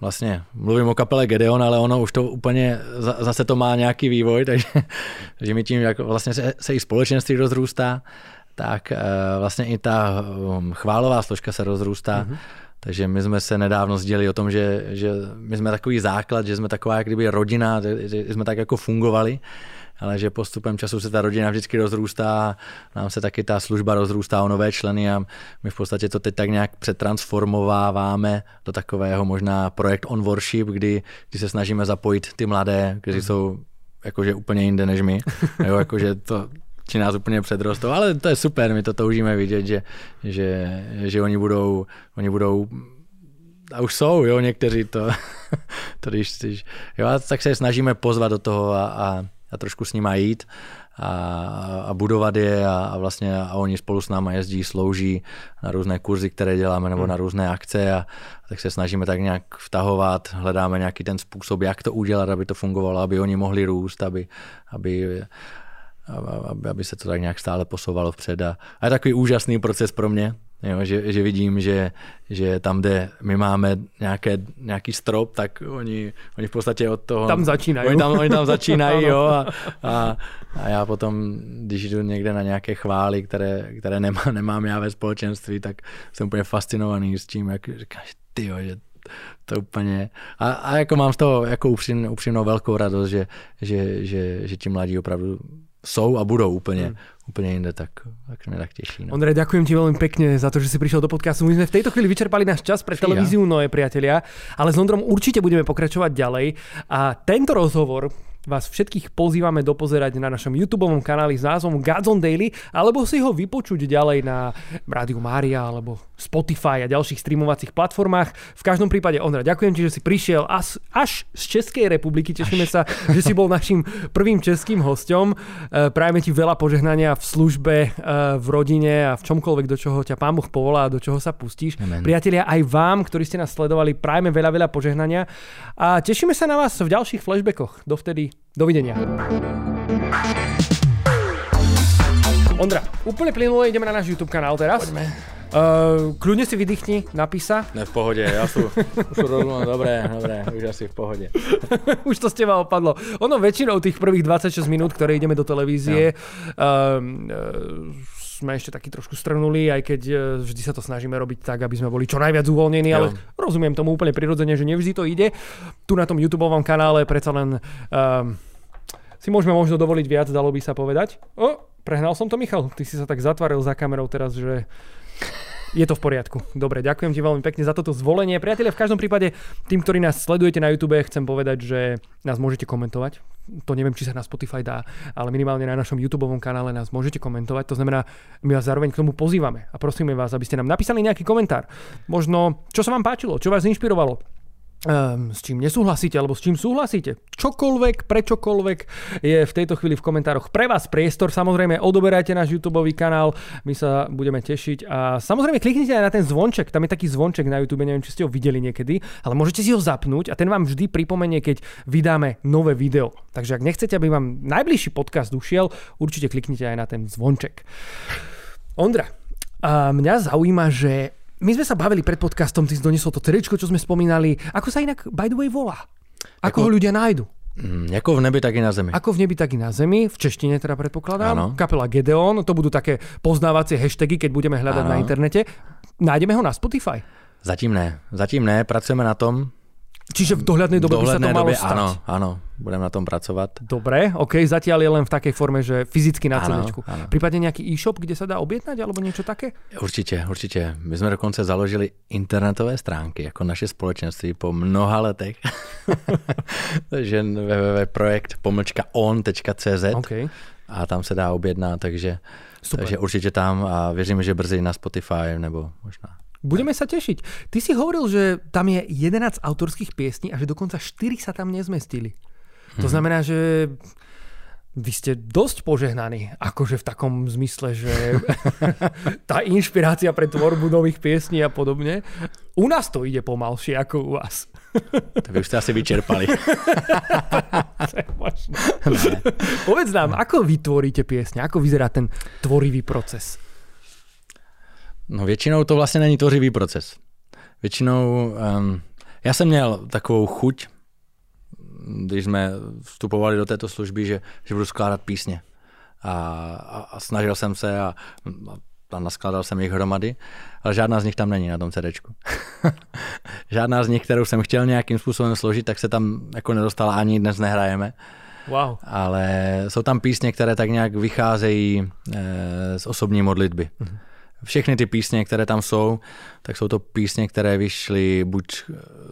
vlastně mluvím o kapele Gedeon, ale ono už to úplně, zase to má nějaký vývoj, (laughs) takže, takže mi tím, jak vlastně se, se i společenství rozrůstá, tak eh, vlastně i ta um, chválová složka se rozrůstá. Mm-hmm. Takže my jsme se nedávno sdělili o tom, že, že my jsme takový základ, že jsme taková jak kdyby rodina, že jsme tak jako fungovali ale že postupem času se ta rodina vždycky rozrůstá, nám se taky ta služba rozrůstá o nové členy a my v podstatě to teď tak nějak přetransformováváme do takového možná projekt on worship, kdy, kdy se snažíme zapojit ty mladé, kteří jsou jakože úplně jinde než my, (laughs) jo, jakože to, či nás úplně předrostou, ale to je super, my to toužíme vidět, že, že, že oni budou, oni budou a už jsou, jo, někteří to, (laughs) to když, když jo, tak se snažíme pozvat do toho a, a a trošku s nima jít a, a budovat je a, a vlastně a oni spolu s námi jezdí, slouží na různé kurzy, které děláme nebo hmm. na různé akce a, a tak se snažíme tak nějak vtahovat, hledáme nějaký ten způsob, jak to udělat, aby to fungovalo, aby oni mohli růst, aby, aby aby, aby se to tak nějak stále posouvalo vpřed. A, a je takový úžasný proces pro mě, jo, že, že vidím, že, že tam, kde my máme nějaké, nějaký strop, tak oni, oni v podstatě od toho... Tam začínají. Oni tam, oni tam začínají, (laughs) jo, a, a, a, já potom, když jdu někde na nějaké chvály, které, které nemá, nemám já ve společenství, tak jsem úplně fascinovaný s tím, jak říkáš, ty jo, že to úplně... A, a jako mám z toho jako upřím, upřímnou velkou radost, že, že, že, že ti mladí opravdu jsou a budou úplně, hmm. úplně jinde, tak, tak mě tak těší. No. Ondrej, ďakujem ti veľmi pekne za to, že si prišiel do podcastu. My sme v tejto chvíli vyčerpali náš čas pre televíziu Noé, priatelia, ale s Ondrom určite budeme pokračovať ďalej. A tento rozhovor vás všetkých pozývame dopozerať na našom YouTube kanáli s názvom Gods on Daily, alebo si ho vypočuť ďalej na Rádiu Mária alebo Spotify a ďalších streamovacích platformách. V každom prípade, Ondra, ďakujem ti, že si prišiel až, až z Českej republiky. Tešíme až. sa, že si bol našim prvým českým hostom. E, prajeme ti veľa požehnania v službe, e, v rodine a v čomkoľvek, do čoho ťa Pán Boh povolá a do čoho sa pustíš. Amen. Priatelia, aj vám, ktorí ste nás sledovali, prajeme veľa, veľa požehnania a tešíme sa na vás v ďalších flashbackoch. Dovtedy Dovidenia. Ondra, úplne plynule ideme na náš YouTube kanál teraz. Poďme. Uh, kľudne si vydýchni, napísa. Ne, v pohode, ja (laughs) sú, sú rozumiem, dobré, dobré, už asi v pohode. (laughs) už to z teba opadlo. Ono väčšinou tých prvých 26 minút, ktoré ideme do televízie, no. uh, uh, sme ešte taký trošku strnuli, aj keď e, vždy sa to snažíme robiť tak, aby sme boli čo najviac uvoľnení, ale rozumiem tomu úplne prirodzene, že nevždy to ide. Tu na tom YouTube kanále predsa len um, si môžeme možno dovoliť viac, dalo by sa povedať. O, prehnal som to, Michal. Ty si sa tak zatvaril za kamerou teraz, že je to v poriadku. Dobre, ďakujem ti veľmi pekne za toto zvolenie. Priatelia, v každom prípade tým, ktorí nás sledujete na YouTube, chcem povedať, že nás môžete komentovať. To neviem, či sa na Spotify dá, ale minimálne na našom YouTube kanále nás môžete komentovať. To znamená, my vás zároveň k tomu pozývame a prosíme vás, aby ste nám napísali nejaký komentár. Možno, čo sa vám páčilo, čo vás inšpirovalo Um, s čím nesúhlasíte alebo s čím súhlasíte. Čokoľvek, prečokoľvek je v tejto chvíli v komentároch pre vás priestor. Samozrejme, odoberajte náš YouTube kanál, my sa budeme tešiť. A samozrejme, kliknite aj na ten zvonček, tam je taký zvonček na YouTube, neviem, či ste ho videli niekedy, ale môžete si ho zapnúť a ten vám vždy pripomenie, keď vydáme nové video. Takže ak nechcete, aby vám najbližší podcast ušiel, určite kliknite aj na ten zvonček. Ondra, a mňa zaujíma, že my sme sa bavili pred podcastom, ty si donesol to tričko, čo sme spomínali. Ako sa inak, by the way, volá? Ako, ako ho ľudia nájdu? Mm, ako v nebi, tak i na zemi. Ako v nebi, tak i na zemi. V češtine teda predpokladám. Ano. Kapela Gedeon, to budú také poznávacie hashtagy, keď budeme hľadať ano. na internete. Nájdeme ho na Spotify? Zatím ne. Zatím ne, pracujeme na tom. Čiže v dohľadnej dobe dohľadnej by sa to malo dobe, stať? Áno, áno, budem na tom pracovať. Dobre, ok, zatiaľ je len v takej forme, že fyzicky na CD. Prípadne nejaký e-shop, kde sa dá objednať, alebo niečo také? Určite, určite. My sme dokonce založili internetové stránky, ako naše spoločenství po mnoha letech. (laughs) Takže www.projekt pomlčka on.cz okay. a tam se dá objednat, takže, takže určite tam a věřím, že brzy na Spotify nebo možná Budeme sa tešiť. Ty si hovoril, že tam je 11 autorských piesní a že dokonca 4 sa tam nezmestili. To mhm. znamená, že vy ste dosť požehnaní, akože v takom zmysle, že (laughs) tá inšpirácia pre tvorbu nových piesní a podobne. U nás to ide pomalšie ako u vás. (laughs) To vy už ste asi vyčerpali. (laughs) Povedz nám, ako vy tvoríte piesne? Ako vyzerá ten tvorivý proces? No většinou to vlastně není tvořivý proces. Většinou, um, já jsem měl takovou chuť, když jsme vstupovali do této služby, že, že budu skládat písně. A, a, a snažil jsem se a, a naskládal jsem jich hromady, ale žádná z nich tam není na tom CDčku. (laughs) žádná z nich, kterou jsem chtěl nějakým způsobem složit, tak se tam jako nedostala ani dnes nehrajeme. Wow. Ale jsou tam písně, které tak nějak vycházejí e, z osobní modlitby. Mm-hmm všechny ty písně, které tam jsou, tak jsou to písně, které vyšly buď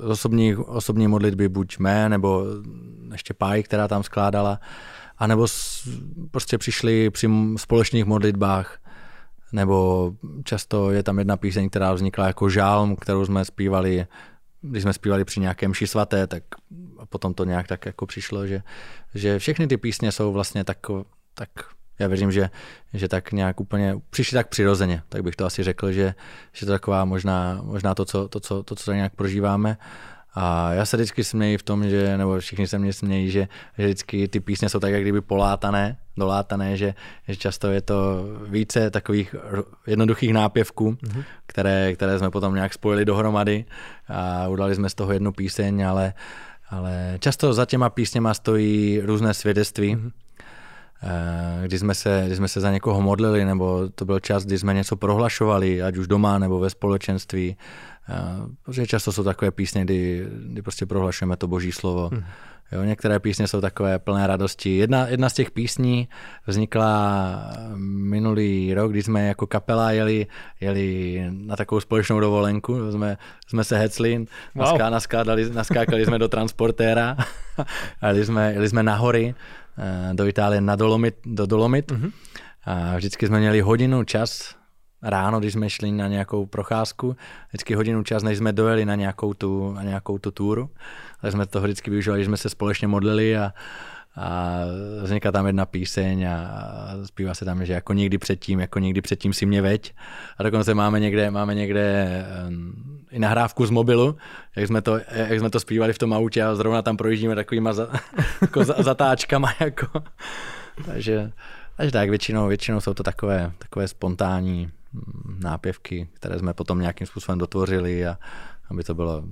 z osobní, osobní modlitby, buď mé, nebo ještě Páj, která tam skládala, anebo prostě přišly při společných modlitbách, nebo často je tam jedna píseň, která vznikla jako žálm, kterou jsme zpívali, když jsme zpívali při nějakém ši svaté, tak potom to nějak tak jako přišlo, že, že všechny ty písně jsou vlastně tak, tak Já věřím, že, že tak nějak úplně přišli tak přirozeně, tak bych to asi řekl, že, že to taková možná, možná to, co, to, co, to, co tak nějak prožíváme. A já se vždycky směji v tom, že, nebo všichni se mě smějí, že, že vždycky ty písně jsou tak jak kdyby polátané, dolátané, že, že často je to více takových jednoduchých nápěvků, mm-hmm. které, které jsme potom nějak spojili dohromady a udali jsme z toho jednu píseň, ale, ale často za těma písněma stojí různé svědectví. Mm-hmm kdy jsme, se, kdy jsme se za někoho modlili, nebo to byl čas, kdy jsme něco prohlašovali, ať už doma nebo ve společenství. Protože často jsou takové písně, kdy, kdy prostě prohlašujeme to boží slovo. Hmm. Jo, některé písně jsou takové plné radosti. Jedna, jedna z těch písní vznikla minulý rok, kdy jsme jako kapela jeli, jeli na takovou společnou dovolenku. Jsme, jsme se hecli, wow. naskákali, naskákali jsme do transportéra (laughs) a jeli jsme, jeli jsme na hory eh, do Itálie na Dolomit, do Dolomit. Mm-hmm. A vždycky jsme měli hodinu čas ráno, když jsme šli na nějakou procházku, vždycky hodinu čas, než jsme dojeli na nějakou tu, na nějakou tu túru. Tak jsme to vždycky využívali, že jsme se společně modlili a, a vzniká tam jedna píseň a zpívá se tam, že jako nikdy předtím, jako nikdy předtím si mě veď. A dokonce máme někde, máme někde i nahrávku z mobilu, jak jsme, to, jak jsme to zpívali v tom autě a zrovna tam projíždíme takovýma za, (laughs) jako zatáčkama. Jako. Takže, takže tak, většinou, většinou jsou to takové, takové spontánní mm, nápěvky, které jsme potom nějakým způsobem dotvořili a aby to bylo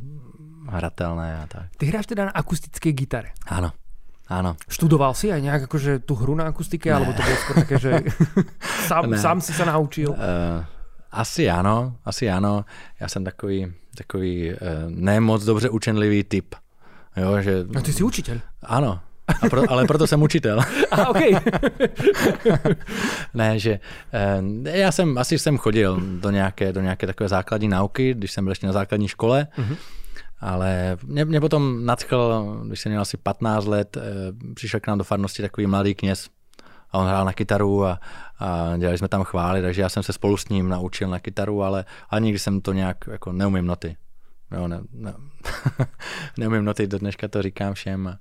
hratelné a tak. Ty hráš teda na akustické gitare? Áno. Áno. Študoval si aj nejak akože tú hru na akustike, ne. alebo to bolo skôr také, že (laughs) sám, sám si sa naučil? Uh, asi ano, asi ano. Já jsem takový, takový uh, nemoc dobře učenlivý typ. Jo, že... A ty jsi učitel? Ano, a pro, ale proto jsem učitel. (laughs) A, OK. (laughs) ne, že eh, já jsem, asi jsem chodil do nějaké, do nějaké takové základní nauky, když jsem byl ještě na základní škole, mm-hmm. Ale mě, mě potom nadchl, když jsem měl asi 15 let, eh, přišel k nám do farnosti takový mladý kněz a on hrál na kytaru a, a dělali jsme tam chvály, takže já jsem se spolu s ním naučil na kytaru, ale, ale nikdy jsem to nějak, jako neumím noty. Jo, ne, ne, (laughs) neumím noty, do dneška to říkám všem.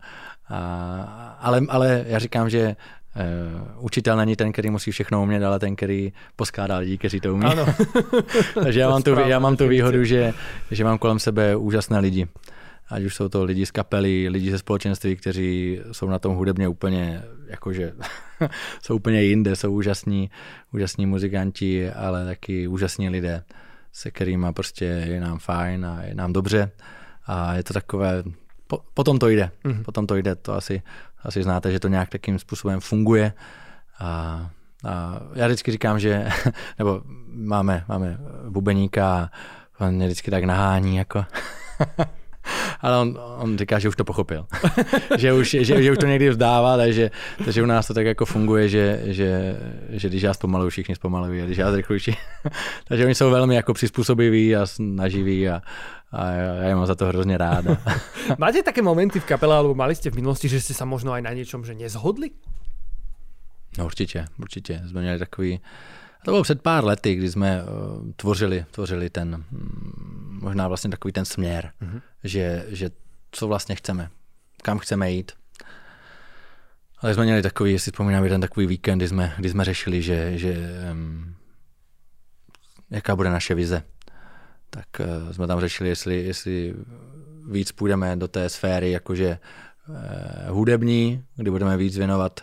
A, ale, ale já říkám, že Uh, učitel není ten, který musí všechno umět, ale ten, který poskládá lidi, kteří to umí. Ano. (laughs) Takže já mám, tu, já mám tu výhodu, že, že mám kolem sebe úžasné lidi. Ať už jsou to lidi z kapely, lidi ze společenství, kteří jsou na tom hudebně úplně, jakože (laughs) jsou úplně jinde, jsou úžasní, úžasní muzikanti, ale taky úžasní lidé, se kterými prostě je nám fajn a je nám dobře. A je to takové, po, potom to jde, mm-hmm. potom to jde, to asi, asi znáte, že to nějak takým způsobem funguje. A, a já vždycky říkám, že, (laughs) nebo máme, máme bubeníka a on mě vždycky tak nahání, jako (laughs) ale on, on říká, že už to pochopil. (laughs) že, už, že, že už to někdy vzdává, takže, takže u nás to tak jako funguje, že, že, že když já zpomaluju, všichni zpomalují, a když já zrychluji. (laughs) takže oni jsou velmi jako přizpůsobiví a naživí a, a já je mám za to hrozně rád. (laughs) Máte také momenty v kapele, alebo mali ste v minulosti, že ste sa možno aj na niečom že nezhodli? No určitě, určitě. Jsme měli takový, to bylo před pár lety, kdy jsme uh, tvořili, tvořili ten, um, možná vlastně takový ten směr, mm-hmm. že, že co vlastně chceme, kam chceme jít. Ale jsme měli takový, jestli vzpomínám, jeden takový víkend, kdy jsme, kdy jsme řešili, že, že um, jaká bude naše vize. Tak uh, jsme tam řešili, jestli, jestli víc půjdeme do té sféry jakože uh, hudební, kdy budeme víc věnovat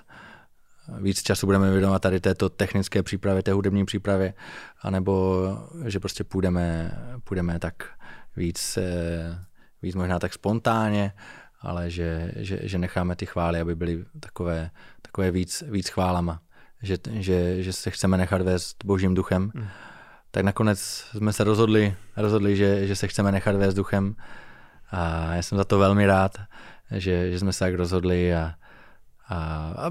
víc času budeme věnovat tady této technické přípravě, té hudební přípravě, anebo že prostě půjdeme, půjdeme tak víc, eh, víc možná tak spontánně, ale že, že, že necháme ty chvály, aby byly takové, takové víc, víc chválama. Že, že, že se chceme nechat vést božím duchem. Hmm. Tak nakonec jsme se rozhodli, rozhodli že, že se chceme nechat vést duchem a já jsem za to velmi rád, že, že jsme se tak rozhodli a, a, a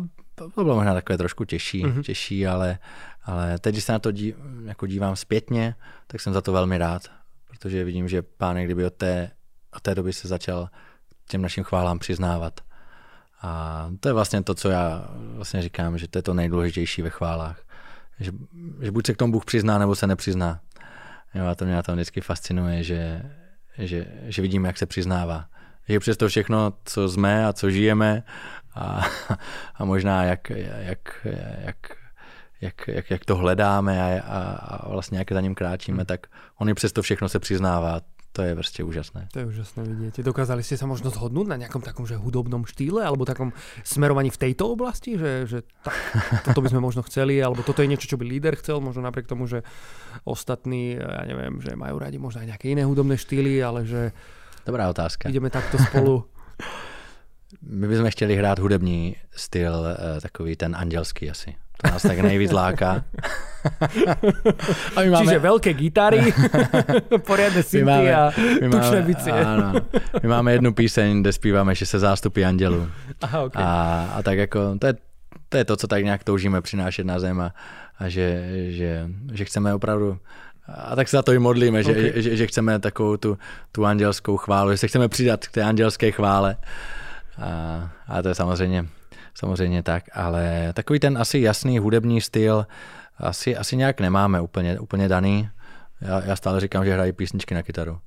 to bylo možná takové trošku těžší, mm-hmm. těžší ale, ale teď, když se na to dí, jako dívám zpětně, tak jsem za to velmi rád, protože vidím, že pán kdyby od té, od té doby se začal těm našim chválám přiznávat. A to je vlastně to, co já vlastně říkám, že to je to nejdůležitější ve chválách. Že, že buď se k tomu Bůh přizná, nebo se nepřizná. Jo, a to mě na tom vždycky fascinuje, že, že, že vidíme, jak se přiznává. Že přesto všechno, co jsme a co žijeme a, a možná jak, jak, jak, jak, jak, jak to hledáme a, a, a vlastně jak za ním kráčíme, tak on i přesto všechno se přiznává to je prostě úžasné. To je úžasné vidieť. Dokázali ste sa možno zhodnúť na nejakom takom že hudobnom štýle alebo takom smerovaní v tejto oblasti, že, že tak, toto by sme možno chceli, alebo toto je niečo, čo by líder chcel, možno napriek tomu, že ostatní, ja neviem, že majú radi možno aj nejaké iné hudobné štýly, ale že Dobrá otázka. Ideme takto spolu. (laughs) My bychom chtěli hrát hudební styl, eh, takový ten andělský asi. To nás tak nejvíc láká. A my máme... Čiže veľké gitary, (laughs) poriadne synty a tučné bicie. Áno. My máme jednu píseň, kde zpíváme, že se zástupy andělů. Aha, okay. a, a tak jako, to je, to je to, co tak nějak toužíme přinášet na zem a, a že, že, že chceme opravdu a tak se za to i modlíme, že, okay. že, že chceme takovou tu, tu andělskou chválu, že se chceme přidat k té andělské chvále. A, a to je samozřejmě samozřejmě tak, ale takový ten asi jasný hudební styl asi, asi nějak nemáme úplně, úplně daný. Já, já stále říkám, že hrají písničky na kytaru.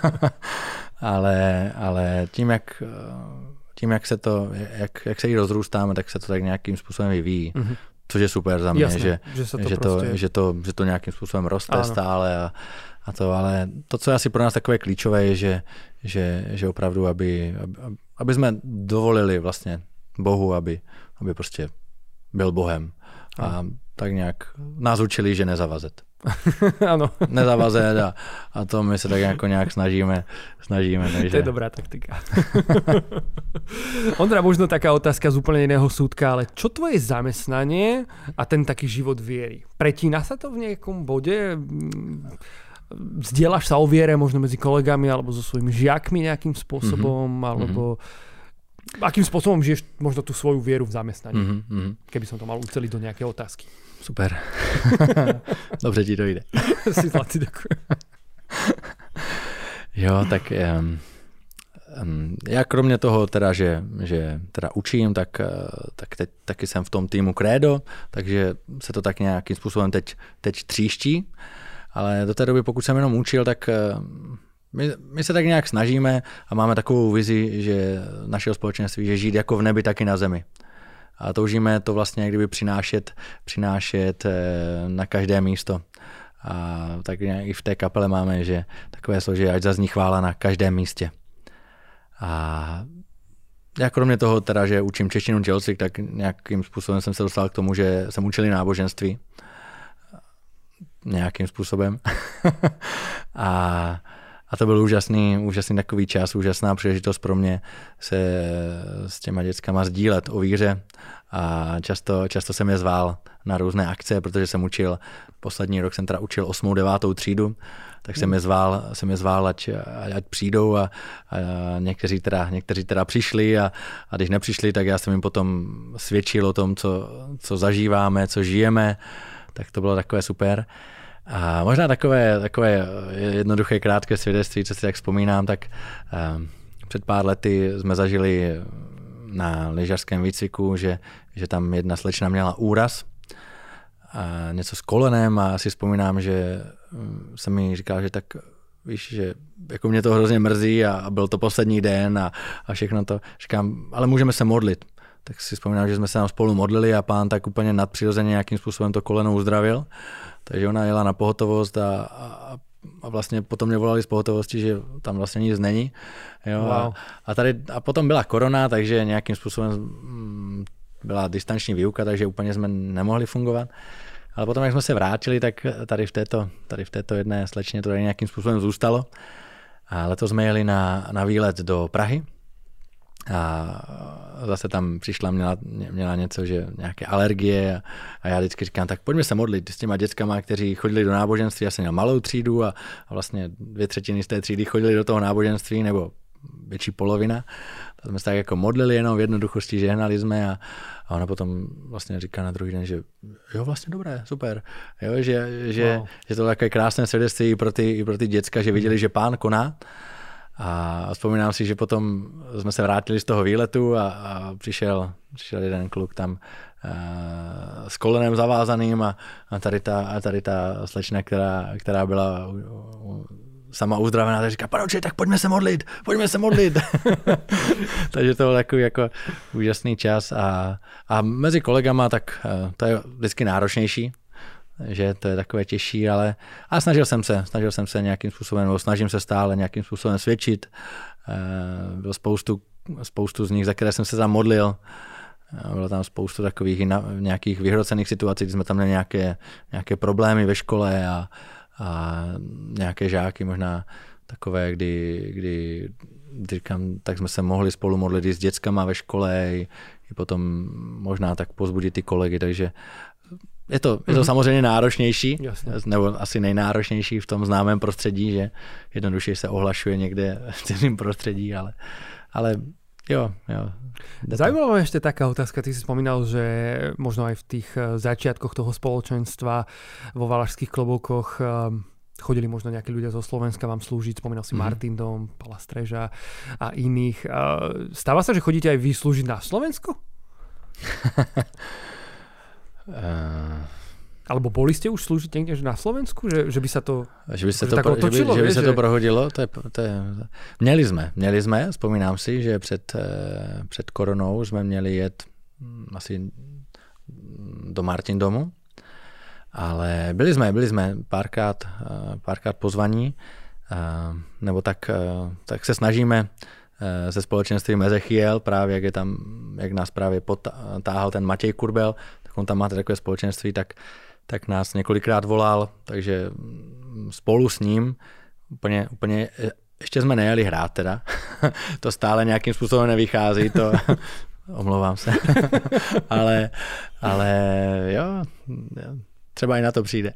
(laughs) ale, ale tím, jak, tím, jak se to, jak, jak se jí rozrůstáme, tak se to tak nějakým způsobem vyvíjí. Mm-hmm. Což je super za mě, Jasně, že, že, to že, prostě... to, že, to, že to nějakým způsobem roste ano. stále a, a to, ale to, co je asi pro nás takové klíčové, je, že, že, že opravdu, aby, aby, aby jsme dovolili vlastně Bohu, aby, aby prostě byl Bohem. A tak nějak nás učili, že nezavazet. (laughs) ano. (laughs) nezavazet a, a to my se tak jako nějak snažíme. snažíme takže... To je dobrá taktika. (laughs) Ondra, možno taká otázka z úplně jiného súdka, ale čo tvoje zamestnanie a ten taký život viery? Pretína sa to v nejakom bode? Vzdielaš sa o viere možno medzi kolegami alebo so svojimi žiakmi nejakým spôsobom? Mm-hmm. Alebo akým spôsobom žiješ možno tú svoju vieru v zamestnaní? Mm-hmm. Keby som to mal uceliť do nejaké otázky. Super. (laughs) Dobře ti to jde. si zlatý, jo, tak um, um, já kromě toho teda, že, že teda učím, tak, uh, tak teď taky jsem v tom týmu Credo, takže se to tak nějakým způsobem teď, teď tříští. Ale do té doby, pokud jsem jenom učil, tak uh, my, my se tak nějak snažíme a máme takovou vizi, že našeho společenství, že žít jako v nebi, tak i na zemi. A toužíme to vlastně kdyby přinášet, přinášet eh, na každé místo. A tak nějak i v té kapele máme, že takové slovo, že ať zazní chvála na každém místě. A já kromě toho teda, že učím češtinu tělocvik, tak nějakým způsobem jsem se dostal k tomu, že jsem učil náboženství. Nějakým způsobem. (laughs) a a to byl úžasný, úžasný takový čas, úžasná příležitost pro mě se s těma dětskama sdílet o víře a často, často jsem je zval na různé akce, protože jsem učil, poslední rok jsem teda učil 8. 9. třídu, tak jsem je zval, jsem je zval ať, ať přijdou a, a někteří, teda, někteří teda přišli a, a když nepřišli, tak já jsem jim potom svědčil o tom, co, co zažíváme, co žijeme, tak to bylo takové super. A možná takové, takové jednoduché krátké svědectví, co si tak vzpomínám, tak um, před pár lety jsme zažili na lyžařském výcviku, že, že tam jedna slečna měla úraz, a něco s kolenem a si vzpomínám, že jsem mi říkal, že tak víš, že jako mě to hrozně mrzí a, a byl to poslední den a, a všechno to. Říkám, ale můžeme se modlit. Tak si vzpomínám, že jsme se tam spolu modlili a pán tak úplně nadpřirozeně nějakým způsobem to koleno uzdravil. Takže ona jela na pohotovost a, a, a vlastně potom mě volali z pohotovosti, že tam vlastně nic není. Jo, wow. a, a, tady, a potom byla korona, takže nějakým způsobem mm, byla distanční výuka, takže úplně jsme nemohli fungovat. Ale potom, jak jsme se vrátili, tak tady v této, tady v této jedné slečně to tady nějakým způsobem zůstalo. A letos jsme jeli na, na výlet do Prahy, a zase tam přišla, měla, měla něco, že nějaké alergie a, a já vždycky říkám, tak pojďme se modlit s těma dětskama, kteří chodili do náboženství, já jsem měl malou třídu a, a vlastně dvě třetiny z té třídy chodili do toho náboženství, nebo větší polovina. Tak jsme se tak jako modlili jenom v jednoduchosti, žehnali jsme a, a ona potom vlastně říká na druhý den, že jo, vlastně dobré, super. Jo, že, že, wow. že to takové krásné svědectví i pro ty, i pro ty děcka, že viděli, že pán koná a vzpomínám si, že potom jsme se vrátili z toho výletu a, a přišel, přišel jeden kluk tam a, s kolenem zavázaným a, a, tady ta, a tady ta slečna, která, která byla sama uzdravená, tak říká, panoče, tak pojďme se modlit, pojďme se modlit. (laughs) Takže to byl takový jako úžasný čas a, a mezi kolegama, tak eh, to je vždycky náročnější, že to je takové těžší, ale a snažil jsem se, snažil jsem se nějakým způsobem, nebo snažím se stále nějakým způsobem svědčit. Eh, bylo spoustu, spoustu z nich, za které jsem se zamodlil. Bylo tam spoustu takových nějakých vyhrocených situací, kdy jsme tam měli nějaké, nějaké problémy ve škole a, a nějaké žáky možná takové, kdy, kdy, říkám, tak jsme se mohli spolu modlit i s dětskama ve škole, i, i potom možná tak pozbudit ty kolegy, takže je to, je to mm-hmm. samozřejmě náročnější, Jasně. nebo asi nejnáročnější v tom známém prostředí, že jednoduše se ohlašuje někde v cizím prostředí, ale, ale jo, jo. Zajímavá ma ešte taká otázka. Ty si spomínal, že možno aj v tých eh, začiatkoch toho spoločenstva vo valašských kloboukoch eh, chodili možno nejakí ľudia zo Slovenska vám slúžiť, spomínal si mm. Martin Dom, Pala Streža a iných. Eh, stáva sa, že chodíte aj vy slúžiť na Slovensko? (laughs) uh... Alebo boli ste už slúžiť niekde na Slovensku, že, že by sa to že by se to, pro, otočilo, že by, že by se to prohodilo? To je, to je, měli jsme, měli jsme, vzpomínám si, že před, eh, před koronou jsme měli jet hm, asi do Martin domu, ale byli jsme, byli jsme párkrát, eh, párkrát pozvaní, eh, nebo tak, tak se snažíme se společenstvím Ezechiel, právě jak, je tam, jak nás právě potáhal ten Matěj Kurbel, on tam má takové společenství, tak tak nás několikrát volal, takže spolu s ním úplně, úplně ještě jsme nejeli hrát teda, (laughs) to stále nějakým způsobem nevychází, to (laughs) omlouvám se, (laughs) ale, ale jo, třeba i na to přijde.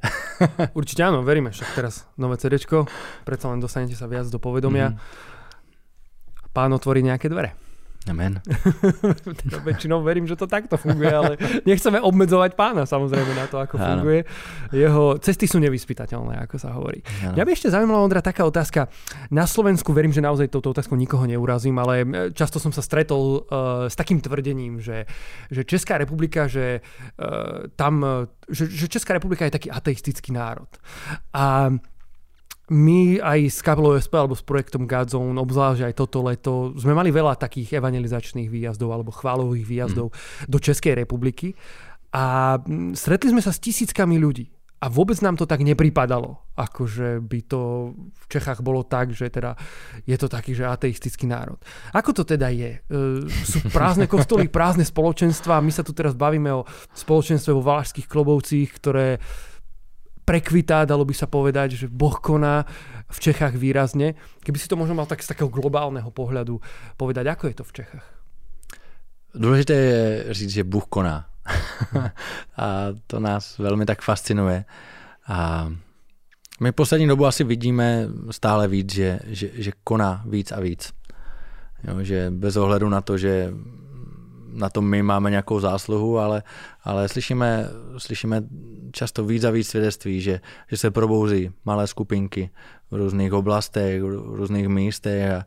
Určitě ano, veríme, však teraz nové CDčko, predsa len dostanete sa viac do povedomia. Mm-hmm. Pán otvorí nejaké dvere. Amen. (laughs) teda väčšinou verím, že to takto funguje, ale nechceme obmedzovať pána samozrejme na to, ako funguje. Jeho cesty sú nevyspytateľné, ako sa hovorí. Ano. Mňa by ešte zaujímala, Ondra, taká otázka. Na Slovensku verím, že naozaj touto otázkou nikoho neurazím, ale často som sa stretol uh, s takým tvrdením, že, že Česká republika, že uh, tam, že, že Česká republika je taký ateistický národ. A my aj s kapelou SP alebo s projektom Godzone, obzvlášť aj toto leto, sme mali veľa takých evangelizačných výjazdov alebo chválových výjazdov mm. do Českej republiky a mm, stretli sme sa s tisíckami ľudí. A vôbec nám to tak nepripadalo, ako že by to v Čechách bolo tak, že teda je to taký, že ateistický národ. Ako to teda je? E, sú prázdne kostoly, prázdne spoločenstva. My sa tu teraz bavíme o spoločenstve vo Valašských Klobovcích, ktoré prekvitá, dalo by sa povedať, že Boh koná v Čechách výrazne. Keby si to možno mal tak z takého globálneho pohľadu povedať, ako je to v Čechách? Důležité je říct, že Bůh koná. (laughs) a to nás velmi tak fascinuje. A my poslední dobu asi vidíme stále víc, že, že, že koná víc a víc. Jo, že bez ohledu na to, že na tom my máme nějakou zásluhu, ale, ale slyšíme, slyšíme často víc a víc svědectví, že, že se probouzí malé skupinky v různých oblastech, v různých místech a,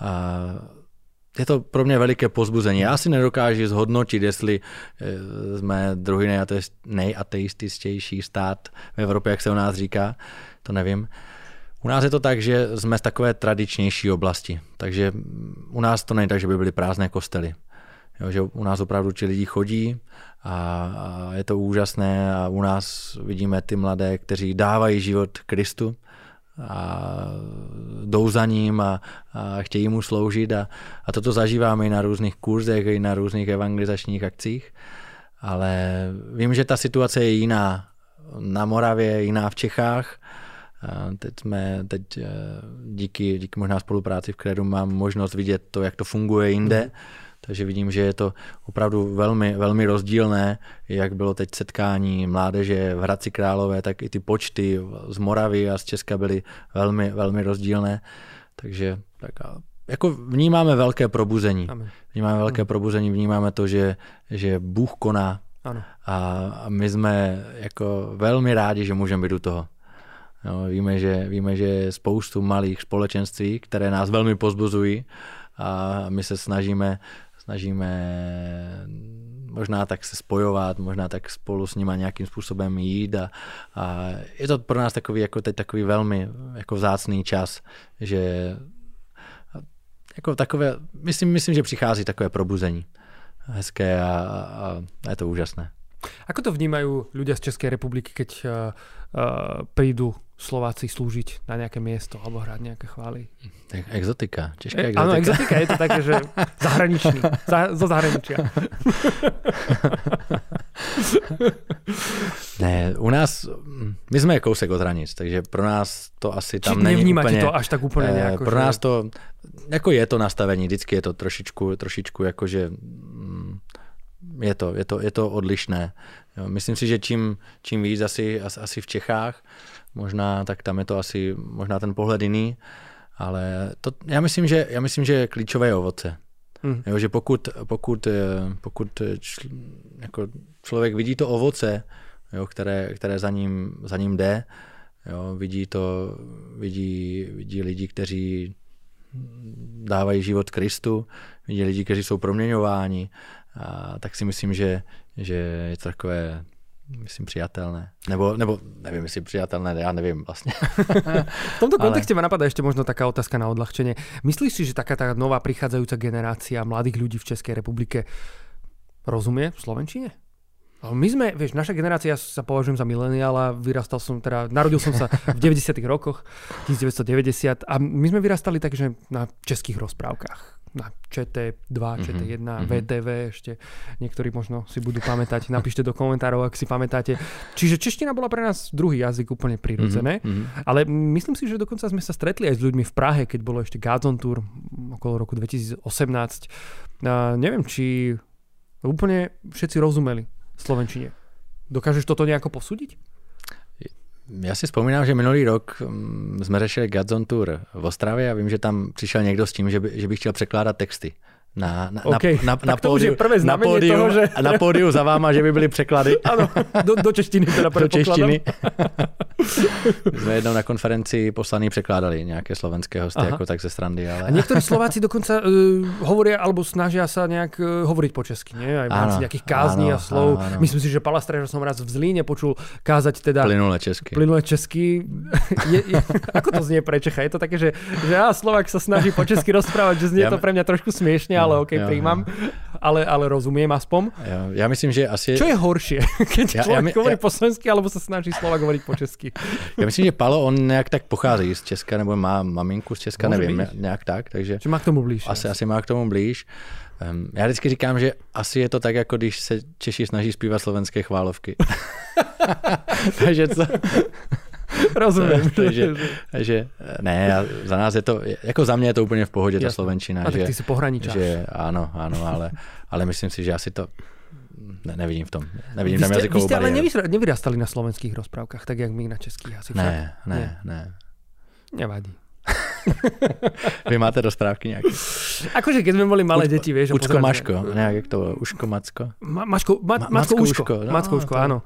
a je to pro mě veliké pozbuzení. Já si nedokážu zhodnotit, jestli eh, jsme druhý nejateističtější stát v Evropě, jak se u nás říká, to nevím. U nás je to tak, že jsme z takové tradičnější oblasti, takže u nás to není tak, že by byly prázdné kostely. Jo, že u nás opravdu ti lidi chodí a, a je to úžasné a u nás vidíme ty mladé, kteří dávají život Kristu a jdou za ním a, a chtějí mu sloužit a, a toto zažíváme i na různých kurzech, i na různých evangelizačních akcích, ale vím, že ta situace je jiná na Moravě, jiná v Čechách. Teď jsme, teď eh, díky, díky možná spolupráci v Kredu mám možnost vidět to, jak to funguje jinde. Mm takže vidím, že je to opravdu velmi, velmi rozdílné, jak bylo teď setkání mládeže v Hradci Králové, tak i ty počty z Moravy a z Česka byly velmi, velmi rozdílné. Takže tak jako vnímáme velké probuzení. Amen. Vnímáme velké Amen. probuzení, vnímáme to, že, že Bůh koná. Ano. A, a my jsme jako velmi rádi, že můžeme být u toho. No, víme, že, víme, že je spoustu malých společenství, které nás velmi pozbuzují a my se snažíme snažíme možná tak se spojovat, možná tak spolu s nima nějakým způsobem jít a, a je to pro nás takový, jako teď takový velmi jako vzácný čas, že jako takové, myslím, myslím, že přichází takové probuzení hezké a, a, a je to úžasné. Ako to vnímajú ľudia z Českej republiky, keď uh, uh, prídu Slováci slúžiť na nejaké miesto alebo hrať nejaké chvály? Exotika, česká exotika. Áno, exotika, je to také, že (laughs) zahraničný, za, zo zahraničia. (laughs) ne, u nás, my jsme kousek od hranic, takže pro nás to asi tam Či není úplně... to až tak úplně nějak, Pro že... nás to, jako je to nastavení, vždycky je to trošičku, trošičku jakože mm, je to, je to, je to odlišné. Jo, myslím si, že čím, čím víc asi, asi v Čechách, možná, tak tam je to asi možná ten pohled jiný, ale to, já, myslím, že, já myslím, že klíčové je ovoce. Hmm. Jo, že pokud, pokud, eh, pokud čl, jako člověk vidí to ovoce, jo, které, které za, ním, za ním jde, jo, vidí to, vidí, vidí lidi, kteří dávají život Kristu, vidí lidi, kteří jsou proměňováni, a tak si myslím, že, že je to takové myslím, přijatelné. Nebo, nebo nevím, jestli přijatelné, já nevím vlastně. (laughs) v tomto kontexte Ale... ma napadá ešte možno taká otázka na odľahčenie. Myslíš si, že taká tá nová prichádzajúca generácia mladých ľudí v Českej republike rozumie v Slovenčine? My sme, vieš, naša generácia, ja sa považujem za mileniála, vyrastal som, teda narodil som sa v (laughs) 90 rokoch, 1990 a my sme vyrastali tak, že na českých rozprávkach na ČT2, ČT1, mm-hmm. VTV ešte. Niektorí možno si budú pamätať. Napíšte do komentárov, ak si pamätáte. Čiže čeština bola pre nás druhý jazyk úplne prirodzené. Mm-hmm. Ale myslím si, že dokonca sme sa stretli aj s ľuďmi v Prahe, keď bolo ešte Gazon Tour okolo roku 2018. A neviem, či úplne všetci rozumeli slovenčine. Dokážeš toto nejako posúdiť? Já si vzpomínám, že minulý rok mm, jsme řešili Godzone Tour v Ostravě a vím, že tam přišel někdo s tím, že by, že by chtěl překládat texty na, na, okay. na, na, na, pódiu, na, pódiu, toho, že... na pódiu za váma, že by byly překlady. (laughs) Ano, do, do češtiny teda Do češtiny. (laughs) jsme jednou na konferenci poslaný překládali nějaké slovenské hosty, Aha. jako tak ze strandy. Ale... A někteří Slováci dokonce uh, hovorí alebo snaží se nějak uh, hovoriť po česky, nie? Aj v rámci nějakých kázní ano, a slov. Ano. Myslím si, že Palastra, že som raz v Zlíne počul kázať teda... Plynule česky. Plynule česky. (laughs) je, je, ako to znie pre Čecha? Je to také, že, že ja, Slovak sa snaží po česky rozprávať, že znie ja, to pre mňa trošku smiešne, ale OK, jo, príjmam. Ale, ale rozumiem aspoň. Ja, ja myslím, že asi... Čo je horšie? (laughs) Keď ja, človek ja, hovorí ja, po slovensky, alebo sa snaží Slovak hovoriť po česky? Já myslím, že Palo, on nějak tak pochází z Česka, nebo má maminku z Česka, Může nevím, být. nějak tak. Takže že má k tomu blíž. Asi, asi má k tomu blíž. Um, já vždycky říkám, že asi je to tak, jako když se Češi snaží zpívat slovenské chválovky. (laughs) (laughs) takže co? (laughs) Rozumím. (laughs) takže, takže, ne, za nás je to, jako za mě je to úplně v pohodě, Jasne. ta slovenčina. A že, tak ty si pohraničáš. Že, ano, ano, ale, ale myslím si, že asi to, ne, nevidím v tom. Nevidím vy tam jazykovou Vy jste ale nevyrastali na slovenských rozprávkách, tak jak my na českých asi. Ne, ne, ne, ne. Nevadí. (laughs) Vy máte rozprávky nějaké? Akože keď sme boli malé Uč, deti, vieš. Učko Maško, nejak jak to bolo? Uško Macko? Ma, maško, ma, ma, Macko Uško. Uško, no, Macko Uško, to... áno.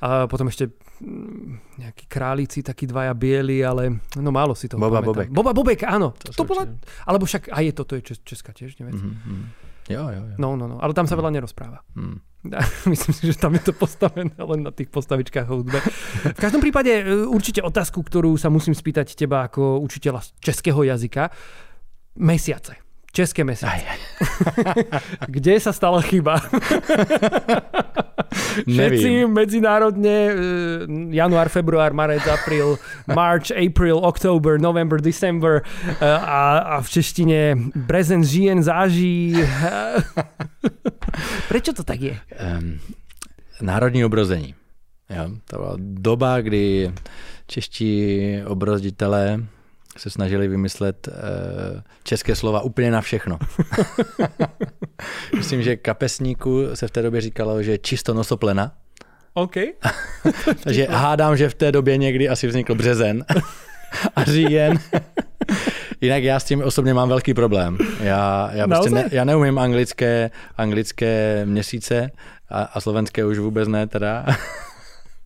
A potom ešte mm, nejakí králíci, takí dvaja bieli, ale no málo si toho Boba pamätám. Bobek. Boba Bobek, áno. To, to bola, alebo však aj je to, to je Česká tiež, neviem. Mm-hmm. Jo, jo, jo. No, no, no, ale tam sa veľa nerozpráva. Hmm. (laughs) Myslím si, že tam je to postavené len na tých postavičkách hudbe. V každom prípade e, určite otázku, ktorú sa musím spýtať teba ako učiteľa českého jazyka. Mesiace. České mesiace. Aj, aj. (laughs) Kde sa stala chyba? (laughs) Všetci medzinárodne e, január, február, marec, apríl, march, april, oktober, november, december e, a, a v češtine brezen, žien, záží. (laughs) Prečo to tak je? Um, národní obrození. Jo, to byla doba, kdy čeští obrozditelé se snažili vymyslet uh, české slova úplně na všechno. (laughs) Myslím, že kapesníku se v té době říkalo, že čisto nosoplena. OK. (laughs) Takže hádám, že v té době někdy asi vznikl březen (laughs) a říjen. Jinak já s tím osobně mám velký problém. Já, já, prostě ne, já neumím anglické, anglické měsíce a, a slovenské už vůbec ne teda.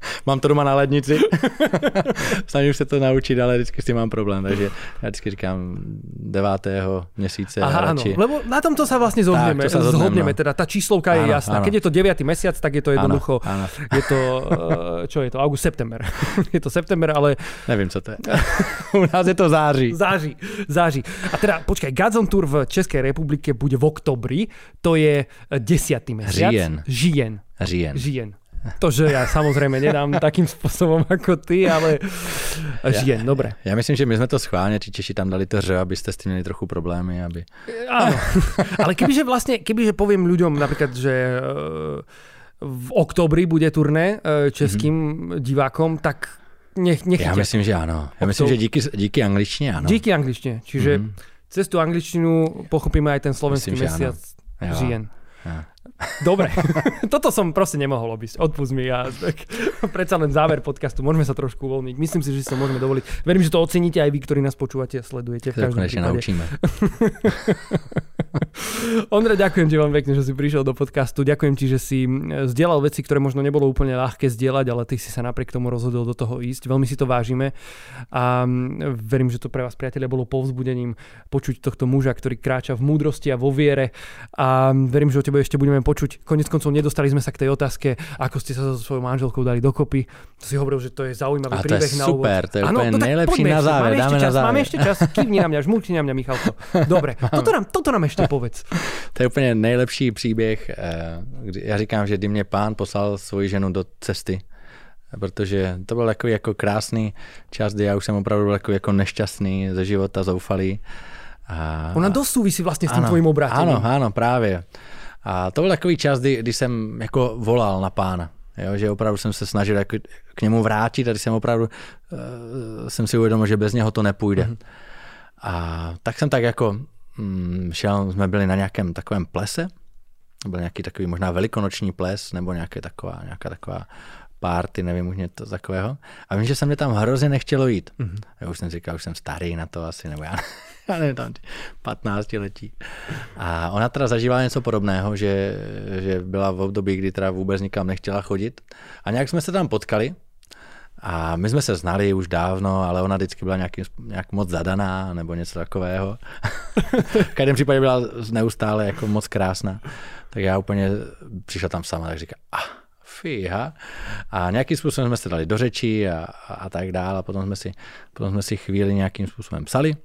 (laughs) mám to doma na lednici. (laughs) Snažím se to naučit, ale vždycky s tím mám problém, takže já vždycky říkám 9. měsíce. Aha, radši. áno, lebo na tomto sa vlastne zhodneme. Tak, to sa zhodneme, zhodneme no. teda tá číslovka je Áno, jasná. áno. Keď je to 9. mesiac, tak je to jednoducho, Áno, áno. je to, eh, čo je to, august, september. (laughs) je to september, ale Nevím, co to je. U nás je to září. záži, záži. A teda, počkaj, Gazon Tour v Českej republike bude v oktobri, to je 10. mesiac. Říjen. Žien. Říjen. Žien. To, že ja samozrejme nedám takým spôsobom ako ty, ale žien, dobre. Já myslím, že my jsme to schválně, ti Češi tam dali to ř, abyste s tím měli trochu problémy, aby... Áno. Ale kebyže vlastne, kebyže poviem ľuďom napríklad, že eh, v oktobri bude turné eh, českým divákom, tak nech, nech Já myslím, že ano. Já myslím, že díky, díky angličtině ano. Díky angličtine. Čiže Mhm. cez tú angličtinu pochopíme aj ten slovenský Myslím, že mesiac Jo. žien. Dobre, (laughs) toto som proste nemohol obísť. Odpust mi, ja tak, predsa len záver podcastu, môžeme sa trošku uvoľniť. Myslím si, že si to môžeme dovoliť. Verím, že to oceníte aj vy, ktorí nás počúvate a sledujete v každom prípade. naučíme. (laughs) Ondra, ďakujem ti veľmi pekne, že si prišiel do podcastu. Ďakujem ti, že si zdieľal veci, ktoré možno nebolo úplne ľahké zdieľať, ale ty si sa napriek tomu rozhodol do toho ísť. Veľmi si to vážime a verím, že to pre vás, priatelia, bolo povzbudením počuť tohto muža, ktorý kráča v múdrosti a vo viere a verím, že o tebe ešte budeme počuť. Konec koncov nedostali sme sa k tej otázke, ako ste sa so svojou manželkou dali dokopy. To si hovoril, že to je zaujímavý A to je príbeh na úvod. super, to je Áno, úplne tak najlepší poďme na záver, Máme ešte na čas, máme ešte čas. Kývni na mňa, žmúkni na mňa, Michalko. Dobre, toto nám, toto nám ešte povedz. To je úplně nejlepší příběh, eh, já říkám, že kdy mě pán poslal svoji ženu do cesty, protože to byl takový jako krásný čas, kdy já už jsem opravdu byl takový jako nešťastný ze života, zoufalý. A, Ona dosť súvisí vlastne s tým ano, tvojim obrátením. Ano, ano, právě. A to byl takový čas, kdy, kdy jsem jako volal na pána. Jo, že opravdu jsem se snažil jako k němu vrátit a když jsem opravdu uh, jsem si uvědomil, že bez něho to nepůjde. Mm-hmm. A tak jsem tak jako mm, šel, jsme byli na nějakém takovém plese, byl nějaký takový možná velikonoční ples, nebo nějaké taková, nějaká taková party, nevím už něco takového. A vím, že se mě tam hrozně nechtělo jít. Mm-hmm. Já už jsem říkal, už jsem starý na to asi, nebo já, (laughs) já nevím, tam 15 letí. A ona teda zažívala něco podobného, že, že byla v období, kdy teda vůbec nikam nechtěla chodit. A nějak jsme se tam potkali, a my jsme se znali už dávno, ale ona vždycky byla nějaký, nějak moc zadaná nebo něco takového. (laughs) v každém případě byla neustále jako moc krásná. Tak já úplně přišla tam sama, tak říká, ah, fíha. A nějakým způsobem jsme se dali do řeči a, a, a tak dále. A potom jsme, si, potom jsme si chvíli nějakým způsobem psali.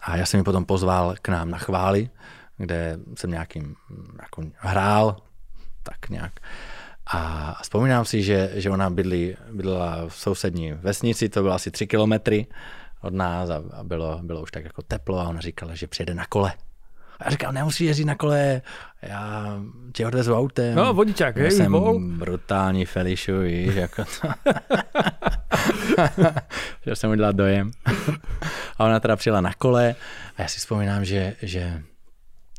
A já jsem ji potom pozval k nám na chvály, kde jsem nějakým jako hrál, tak nějak. A vzpomínám si, že, že ona bydlí, bydlela v sousední vesnici, to bylo asi tři kilometry od nás a, bylo, bylo už tak jako teplo a ona říkala, že přijede na kole. A já říkal, nemusíš jezdit na kole, já tě odvezu autem. No, vodičák, hej, jsem bol. brutální felišu, víš, jako to. (laughs) že jsem udělal dojem. a ona teda přijela na kole a já si vzpomínám, že, že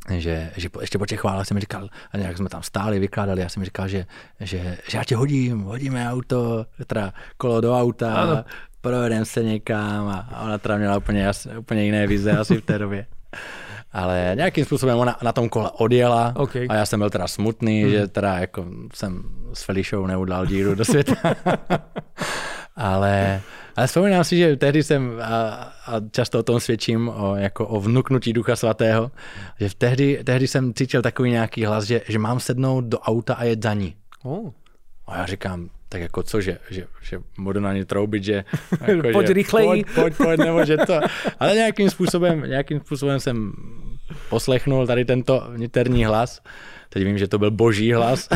že, že po, ještě po těch chválách jsem mi říkal, a nějak jsme tam stáli, vykládali, já jsem mi říkal, že, že, že já tě hodím, hodíme auto, teda kolo do auta, Ano. provedeme se někam a, a ona teda měla úplně, jas, úplně jiné vize asi v té době. Ale nějakým způsobem ona na tom kole odjela OK. a já jsem byl teda smutný, hmm. že teda jako jsem s Felišou neudal díru do světa. (laughs) ale, ale vzpomínám si, že tehdy jsem, a, a často o tom svědčím, o, jako o vnuknutí Ducha Svatého, že tehdy, tehdy jsem cítil takový nějaký hlas, že, že mám sednout do auta a jet za ní. Oh. A já říkám, tak jako co, že, že, že budu na ně troubit, že... (laughs) Jako, Pojď že, rychleji. Pojď, pojď, pojď, nebo že to... Ale nějakým způsobem, nějakým způsobem jsem poslechnul tady tento vniterní hlas. Teď vím, že to byl boží hlas.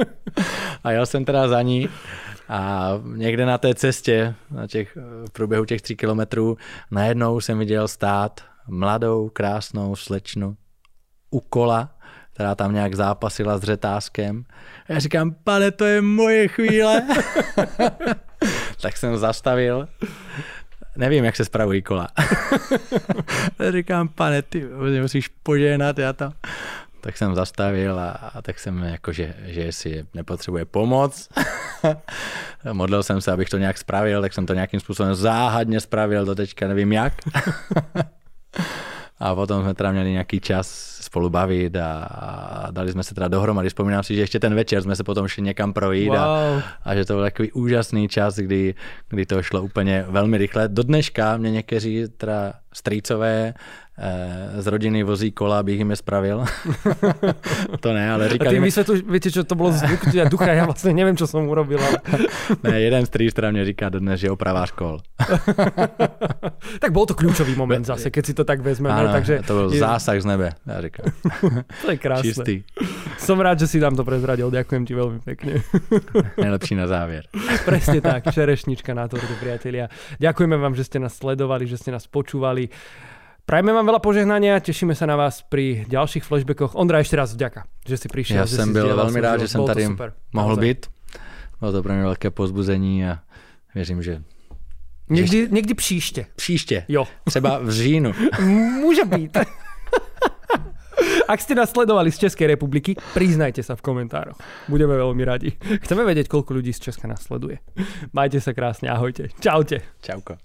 (laughs) a jel jsem teda za ní a někde na té cestě, na těch, v průběhu těch tří kilometrů, najednou jsem viděl stát mladou, krásnou slečnu u kola, která tam nějak zápasila s řetáskem. A já říkám, pane, to je moje chvíle. (laughs) tak jsem zastavil. Nevím, jak se spravují kola. (laughs) Říkám, pane, ty musíš poženat, já tam. Tak jsem zastavil a, a tak jsem jako, že, že si nepotřebuje pomoc. (laughs) Modlil jsem se, abych to nějak spravil, tak jsem to nějakým způsobem záhadně spravil, do teďka nevím jak. (laughs) A potom jsme teda měli nějaký čas spolu bavit a dali jsme se teda dohromady. Vzpomínám si, že ještě ten večer jsme se potom šli někam projít wow. a, a, že to byl takový úžasný čas, kdy, kdy to šlo úplně velmi rychle. Do dneška mě někteří teda strýcové z rodiny vozí kola, abych jim je spravil. (laughs) to ne, ale říkali... A ty mi... viete, čo to bolo (laughs) z ducha, ja vlastne neviem, čo som urobil. Ale... (laughs) ne, jeden strýč teda mne říká dodnes, že je opravář kol. tak bol to kľúčový moment zase, keď si to tak vezmeme. Áno, takže to je... zásah z nebe, ja říkám. to je krásne. Čistý. Som rád, že si nám to prezradil, ďakujem ti veľmi pekne. Najlepší na závier. Presne tak, šerešnička na torte, priatelia. Ďakujeme vám, že ste nás sledovali, že ste nás počúvali. Prajme vám veľa požehnania, tešíme sa na vás pri ďalších flashbackoch. Ondra, ešte raz vďaka, že si prišiel. Já že jsem byl velmi rád, že jsem tady super. mohl být. Bylo to pro mě velké pozbuzení a věřím, že Někdy, někdy příště. Příště. Jo. Třeba v říjnu. (laughs) Může být. Ak ste nás sledovali z Českej republiky, priznajte sa v komentároch. Budeme veľmi radi. Chceme vedieť, koľko ľudí z Česka nás sleduje. Majte sa krásne, ahojte. Čaute. Čauko.